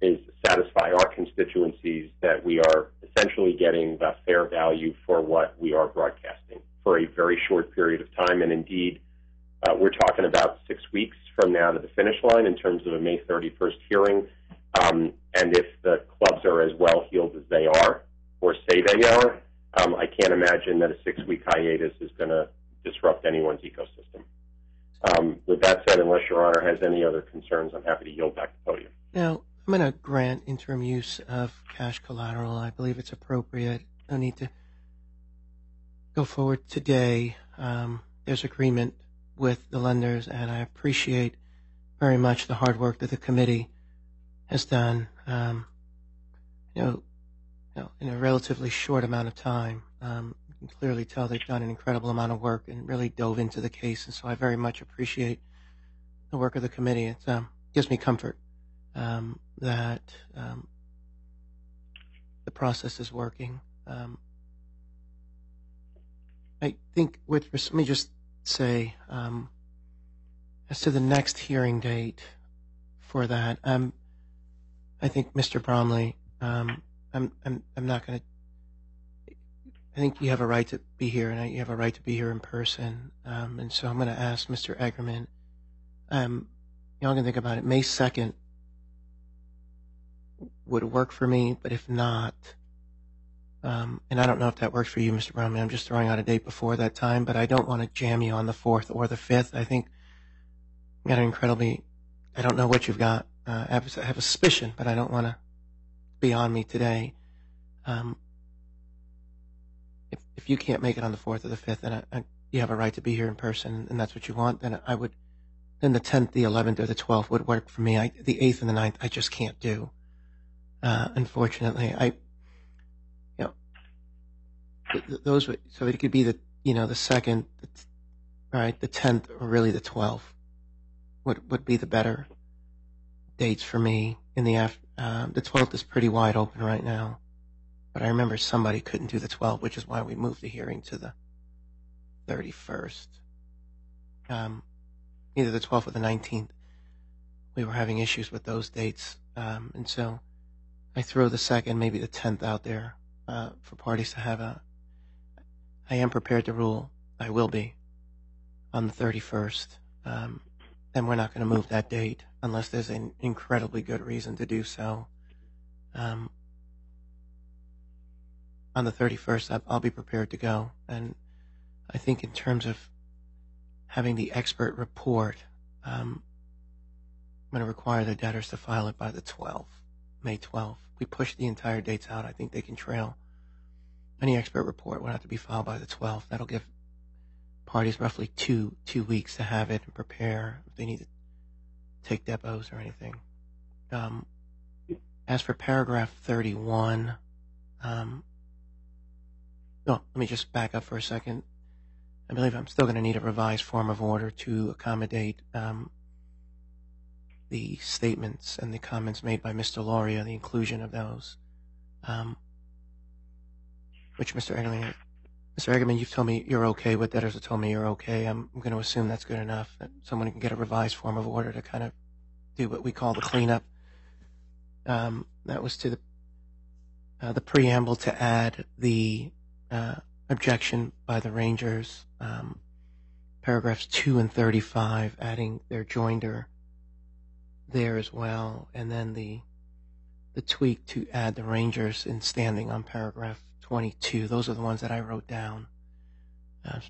is satisfy our constituencies that we are essentially getting the fair value for what we are broadcasting for a very short period of time. And indeed, uh, we're talking about six weeks from now to the finish line in terms of a May 31st hearing. Um, and if the clubs are as well heeled as they are, or say they are, um, I can't imagine that a six-week hiatus is going to disrupt anyone's ecosystem. Um, with that said, unless Your Honor has any other concerns, I'm happy to yield back the podium. Now, I'm going to grant interim use of cash collateral. I believe it's appropriate. No need to go forward today. Um, there's agreement with the lenders, and I appreciate very much the hard work that the committee has done. Um, you, know, you know, in a relatively short amount of time, um, you can clearly tell they've done an incredible amount of work and really dove into the case. And so I very much appreciate the work of the committee. It um, gives me comfort um, that um, the process is working. Um, I think with let me just say as to the next hearing date for that. Um, I think Mr. Bromley, um, I'm I'm I'm not going to. I think you have a right to be here, and you have a right to be here in person. Um, and so I'm going to ask Mr. Eggerman. Um, y'all can think about it. May second would work for me, but if not, and I don't know if that works for you, Mr. Bromley. I'm just throwing out a date before that time, but I don't want to jam you on the fourth or the fifth. I think you got an incredibly. I don't know what you've got. Uh, I, have, a suspicion, but I don't want to be on me today. Um, if if you can't make it on the fourth or the fifth, and I, I, you have a right to be here in person, and that's what you want. Then I would. Then the tenth, the eleventh, or the twelfth would work for me. I, the eighth and the ninth, I just can't do. Uh, unfortunately, I. You know, th- those would, so it could be the you know the second, right, the tenth, or really the twelfth would would be the better dates for me in the after. Uh, the 12th is pretty wide open right now, but I remember somebody couldn't do the 12th, which is why we moved the hearing to the 31st. Um, either the 12th or the 19th. We were having issues with those dates, um, and so I throw the second, maybe the 10th out there uh, for parties to have a. I am prepared to rule. I will be on the 31st, um, and we're not going to move that date unless there's an incredibly good reason to do so. Um, on the 31st, I'll, be prepared to go. And I think in terms of having the expert report, um, I'm going to require the debtors to file it by the 12th, May 12th. We push the entire dates out. I think they can trail. Any expert report would have to be filed by the 12th. That'll give parties roughly two two weeks to have it and prepare if they need to take depots or anything. Um, as for paragraph 31, um, no, let me just back up for a second. I believe I'm still going to need a revised form of order to accommodate um, the statements and the comments made by Mr. Lauria, the inclusion of those, um, which Mr. Eggerman, Mr. Eggerman, you've told me you're okay with. Debtors have told me you're okay. I'm, going to assume that's good enough. That someone can get a revised form of order to kind of do what we call the cleanup. Um, that was to the uh, preamble to add the uh, objection by the Rangers, um, paragraphs 2 and 35, adding their joinder there as well, and then the the tweak to add the Rangers in standing on paragraph 22. Those are the ones that I wrote down. Uh,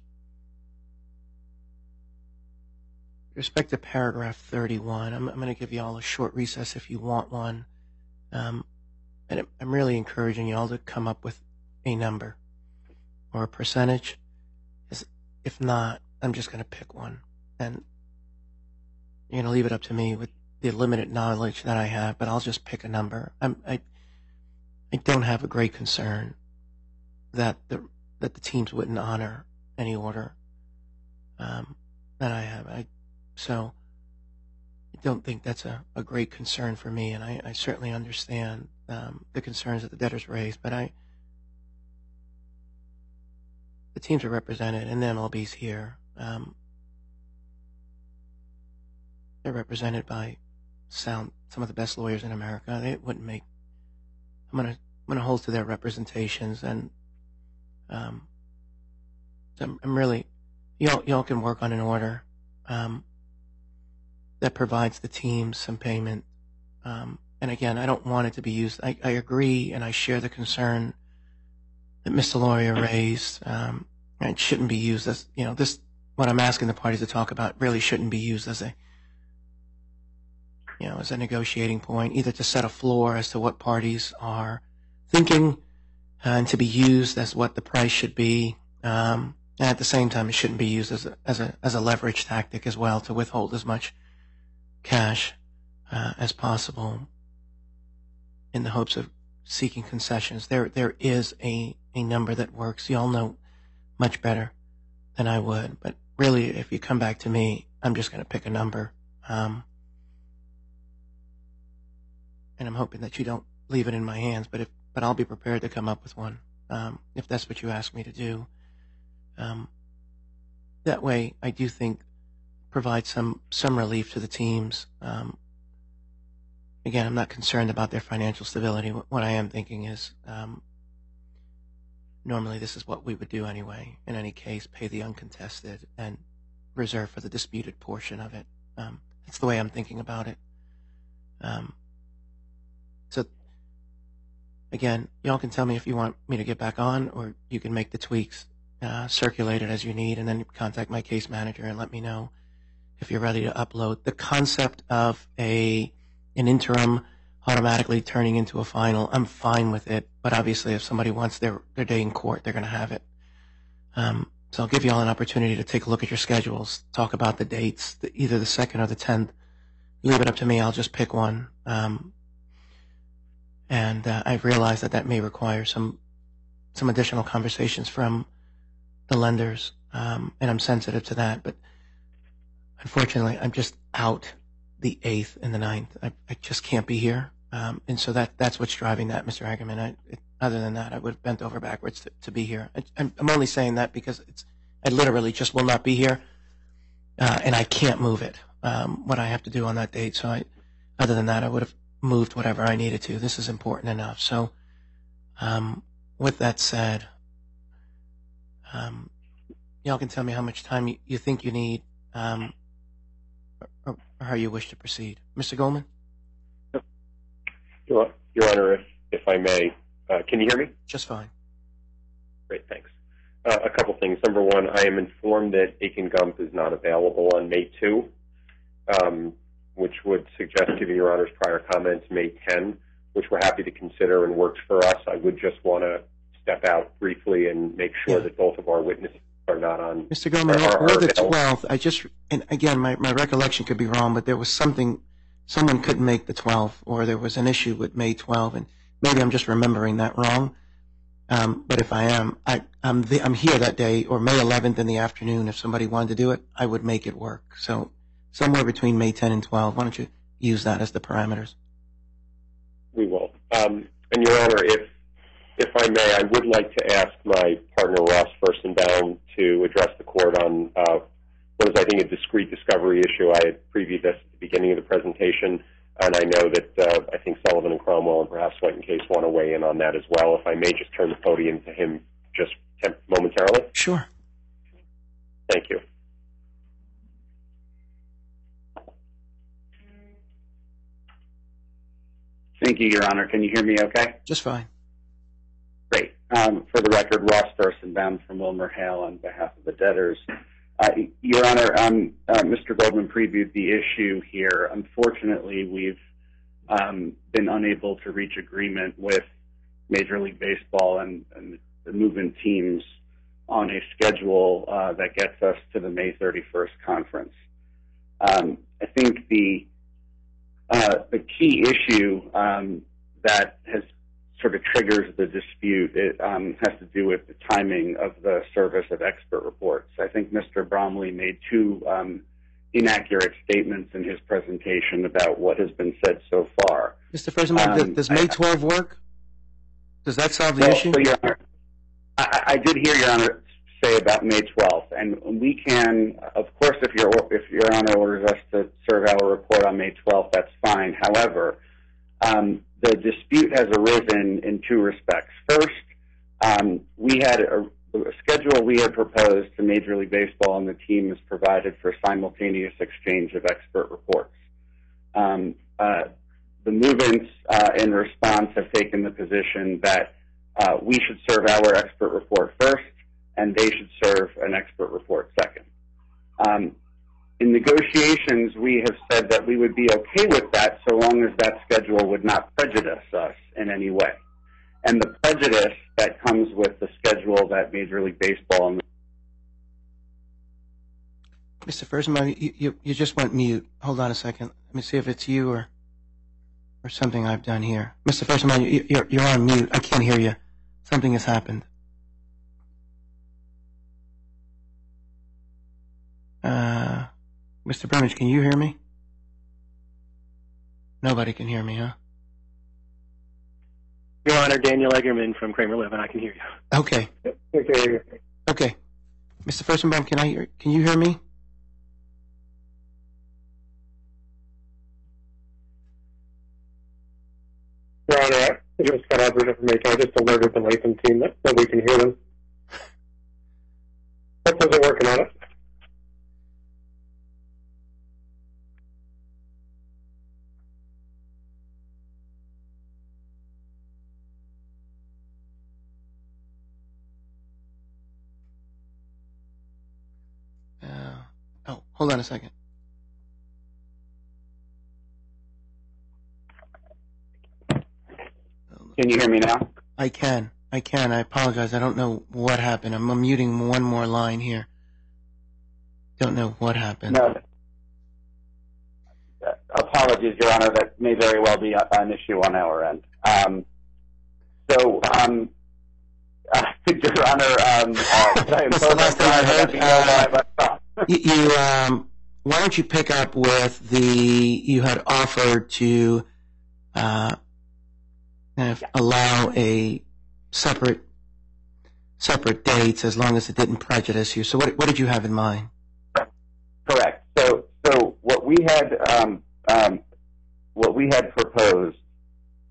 respect to paragraph 31, I'm, I'm going to give you all a short recess if you want one. Um, and I'm really encouraging you all to come up with a number or a percentage. If not, I'm just going to pick one. And you're going to leave it up to me with the limited knowledge that I have, but I'll just pick a number. I'm, I, I don't have a great concern that the that the teams wouldn't honor any order um, that I have. I so I don't think that's a, a great concern for me, and I, I certainly understand um, the concerns that the debtors raised, but I the teams are represented, and the MLB's here. Um, they're represented by sound some of the best lawyers in America. They wouldn't make. I'm gonna I'm gonna hold to their representations, and um, I'm, I'm really y'all y'all can work on an order um, that provides the team some payment. Um, and again, I don't want it to be used. I, I agree, and I share the concern that Mr. Lauria raised. Um, it shouldn't be used as you know this. What I'm asking the parties to talk about really shouldn't be used as a you know, as a negotiating point, either to set a floor as to what parties are thinking and to be used as what the price should be. Um, and at the same time, it shouldn't be used as a, as a, as a leverage tactic as well to withhold as much cash uh, as possible in the hopes of seeking concessions. There, there is a, a number that works. You all know much better than I would, but really, if you come back to me, I'm just going to pick a number. Um, and I'm hoping that you don't leave it in my hands. But if but I'll be prepared to come up with one um, if that's what you ask me to do. Um, that way, I do think provide some some relief to the teams. Um, again, I'm not concerned about their financial stability. What I am thinking is normally this is what we would do anyway. In any case, pay the uncontested and reserve for the disputed portion of it. It's the way I'm thinking about it. Again, y'all can tell me if you want me to get back on, or you can make the tweaks, uh, circulate it as you need, and then contact my case manager and let me know if you're ready to upload. The concept of a an interim automatically turning into a final, I'm fine with it. But obviously, if somebody wants their their day in court, they're going to have it. Um, so I'll give you all an opportunity to take a look at your schedules, talk about the dates, the, either the second or the tenth. Leave it up to me. I'll just pick one. Um, and uh, I've realized that that may require some some additional conversations from the lenders, um, and I'm sensitive to that. But unfortunately, I'm just out the eighth and the ninth. I, I just can't be here, um, and so that that's what's driving that, Mr. Eggerman. I, it, other than that, I would have bent over backwards to, to be here. I, I'm, I'm only saying that because it's I literally just will not be here, uh, and I can't move it. Um, what I have to do on that date. So I, other than that, I would have moved whatever I needed to. This is important enough. So, um, with that said, um, y'all can tell me how much time you, you think you need, um, or how you wish to proceed. Mr. Goldman? Your, Your Honor, if, if I may, uh, can you hear me? Just fine. Great, thanks. Uh, a couple things. Number one, I am informed that Akin Gump is not available on May 2, um, which would suggest, given Your Honor's prior comments, May 10, which we're happy to consider and works for us. I would just want to step out briefly and make sure that both of our witnesses are not on. Mr. Goldman, or the 12th, I just, and again, my, my recollection could be wrong, but there was something, someone couldn't make the 12th, or there was an issue with May 12, and maybe I'm just remembering that wrong. Um, but if I am, I, I'm, I'm here that day, or May 11th in the afternoon. If somebody wanted to do it, I would make it work. So somewhere between May 10 and 12. Why don't you use that as the parameters? We will. Um, and Your Honor, if if I may, I would like to ask my partner Ross Firsenbaum to address the court on uh, what is, I think, a discrete discovery issue. I had previewed this at the beginning of the presentation, and I know that uh, I think Sullivan and Cromwell and perhaps White and Case want to weigh in on that as well. If I may just turn the podium to him just temp- momentarily. Sure. Thank you. Thank you, Your Honor. Can you hear me okay? Just fine. Great. Um, for the record, Ross Firsenbaum from Wilmer Hale on behalf of the debtors. Uh, Your Honor, um, uh, Mr. Goldman previewed the issue here. Unfortunately, we've um, been unable to reach agreement with Major League Baseball and, and the movant teams on a schedule uh, that gets us to the May 31st conference. Um, I think the uh, the key issue um, that has sort of triggers the dispute it um, has to do with the timing of the service of expert reports. I think Mr. Bromley made two um, inaccurate statements in his presentation about what has been said so far. Mr. Firsenbaum, Um, does May 12 work? Does that solve the Well, issue? so, Honor, I, I did hear Your Honor say about May 12th, and we can, of course, if Your if Your Honor orders us to serve our report on May 12th, that's fine. However, um, the dispute has arisen in two respects. First, um, we had a, a schedule we had proposed to Major League Baseball, and the team has provided for simultaneous exchange of expert reports. Um, uh, the movants uh, in response have taken the position that uh, we should serve our expert report first, and they should serve an expert report second. Um, in negotiations, we have said that we would be okay with that so long as that schedule would not prejudice us in any way. And the prejudice that comes with the schedule that Major League Baseball and Mr. Firsenbaum, you, you, you just went mute. Hold on a second. Let me see if it's you or or something I've done here. Mr. Firsenbaum, you, you're, you're on mute. I can't hear you. Something has happened. Uh, Mr. Burnage, can you hear me? Nobody can hear me, huh? Your Honor, Daniel Eggerman from Kramer Levin. I can hear you. Okay. Okay. Okay. Mr. Firsenbaum, can I hear, can you hear me? Your Honor, I just got other information. I just alerted the Latham team that, that we can hear them. That wasn't working on it. Hold on a second. Can you hear me now? I can. I can. I apologize. I don't know what happened. I'm muting one more line here. Don't know what happened. No. Apologies, Your Honor. That may very well be an issue on our end. Um, so, um, Your Honor, um, uh, I That's the last thing I heard. let me know why I left off? you, you um, why don't you pick up with the you had offered to uh, kind of allow a separate separate dates as long as it didn't prejudice you. So what what did you have in mind? Correct. So, so what we had, um, um, what we had proposed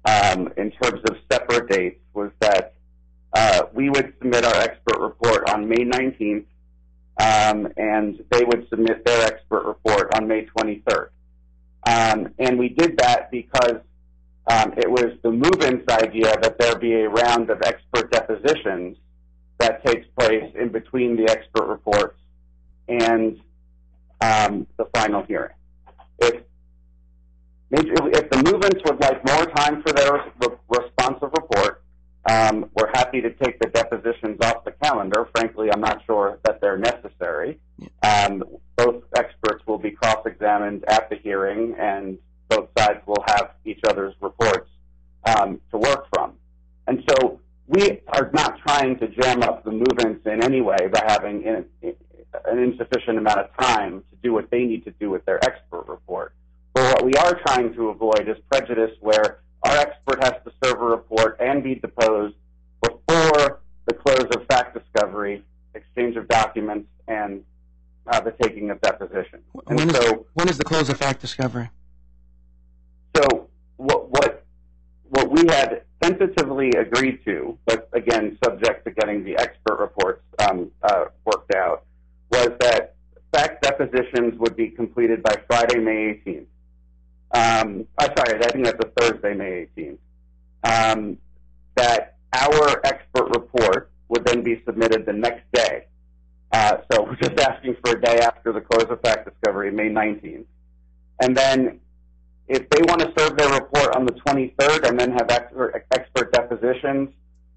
um, in terms of separate dates was that uh, we would submit our expert report on May 19th, um, and they would submit their expert report on May 23rd. Um, and we did that because um, it was the movant's idea that there be a round of expert depositions that takes place in between the expert reports and um, the final hearing. If if the movants would like more time for their re- responsive report, um, we're happy to take the depositions off the calendar. Frankly, I'm not sure that they're necessary. Um, both experts will be cross-examined at the hearing, and both sides will have each other's reports um, to work from. And so we are not trying to jam up the movants in any way by having in, an insufficient amount of time to do what they need to do with their expert report. But what we are trying to avoid is prejudice where our expert has to serve a report and be deposed before the close of fact discovery, exchange of documents, and uh, the taking of deposition. And When is, so, when is the close of fact discovery? so what what what we had tentatively agreed to, but again subject to getting the expert reports um, uh, worked out, was that fact depositions would be completed by Friday, May 18th. Um, I'm sorry, I think that's a Thursday, May 18th. Um, that our expert report would then be submitted the next day. Uh, so we're just asking for a day after the close of fact discovery, May 19th. And then if they want to serve their report on the 23rd and then have expert, expert depositions,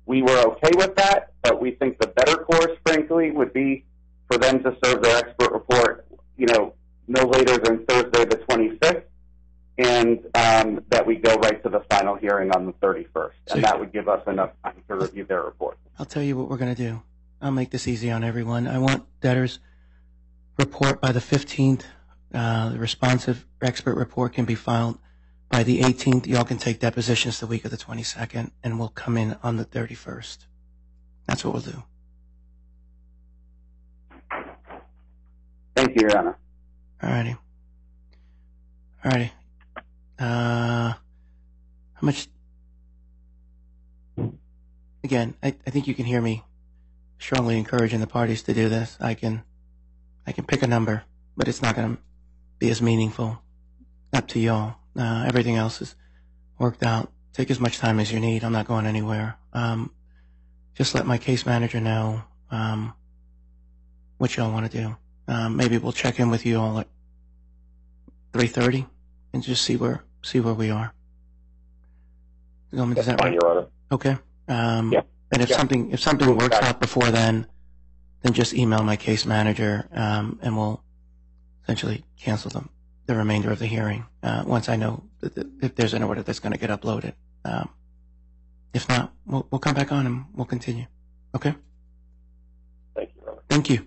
we were okay with that, but we think the better course, frankly, would be for them to serve their expert report, you know, no later than Thursday the 25th, and um, that we go right to the final hearing on the 31st. And that would give us enough time to review their report. I'll tell you what we're going to do. I'll make this easy on everyone. I want debtors report by the 15th. Uh, the responsive expert report can be filed by the 18th. Y'all can take depositions the week of the 22nd, and we'll come in on the 31st. That's what we'll do. Thank you, Your Honor. Alrighty. Alrighty. Uh, how much? Again, I, I think you can hear me strongly encouraging the parties to do this. I can, I can pick a number, but it's not going to be as meaningful. Up to y'all. Uh, everything else is worked out. Take as much time as you need. I'm not going anywhere. Um, just let my case manager know um, what y'all want to do. Um, maybe we'll check in with you all at 3:30 and just see where see where we are. You want me- Is That's that fine, right? Your Honor. Okay. Um, Yeah. And if Yeah. something if something works out before then, then just email my case manager, um, and we'll essentially cancel them the remainder of the hearing uh, once I know if there's an order that's going to get uploaded. Um, if not, we'll we'll come back on and we'll continue. Okay. Thank you, Honor. Thank you.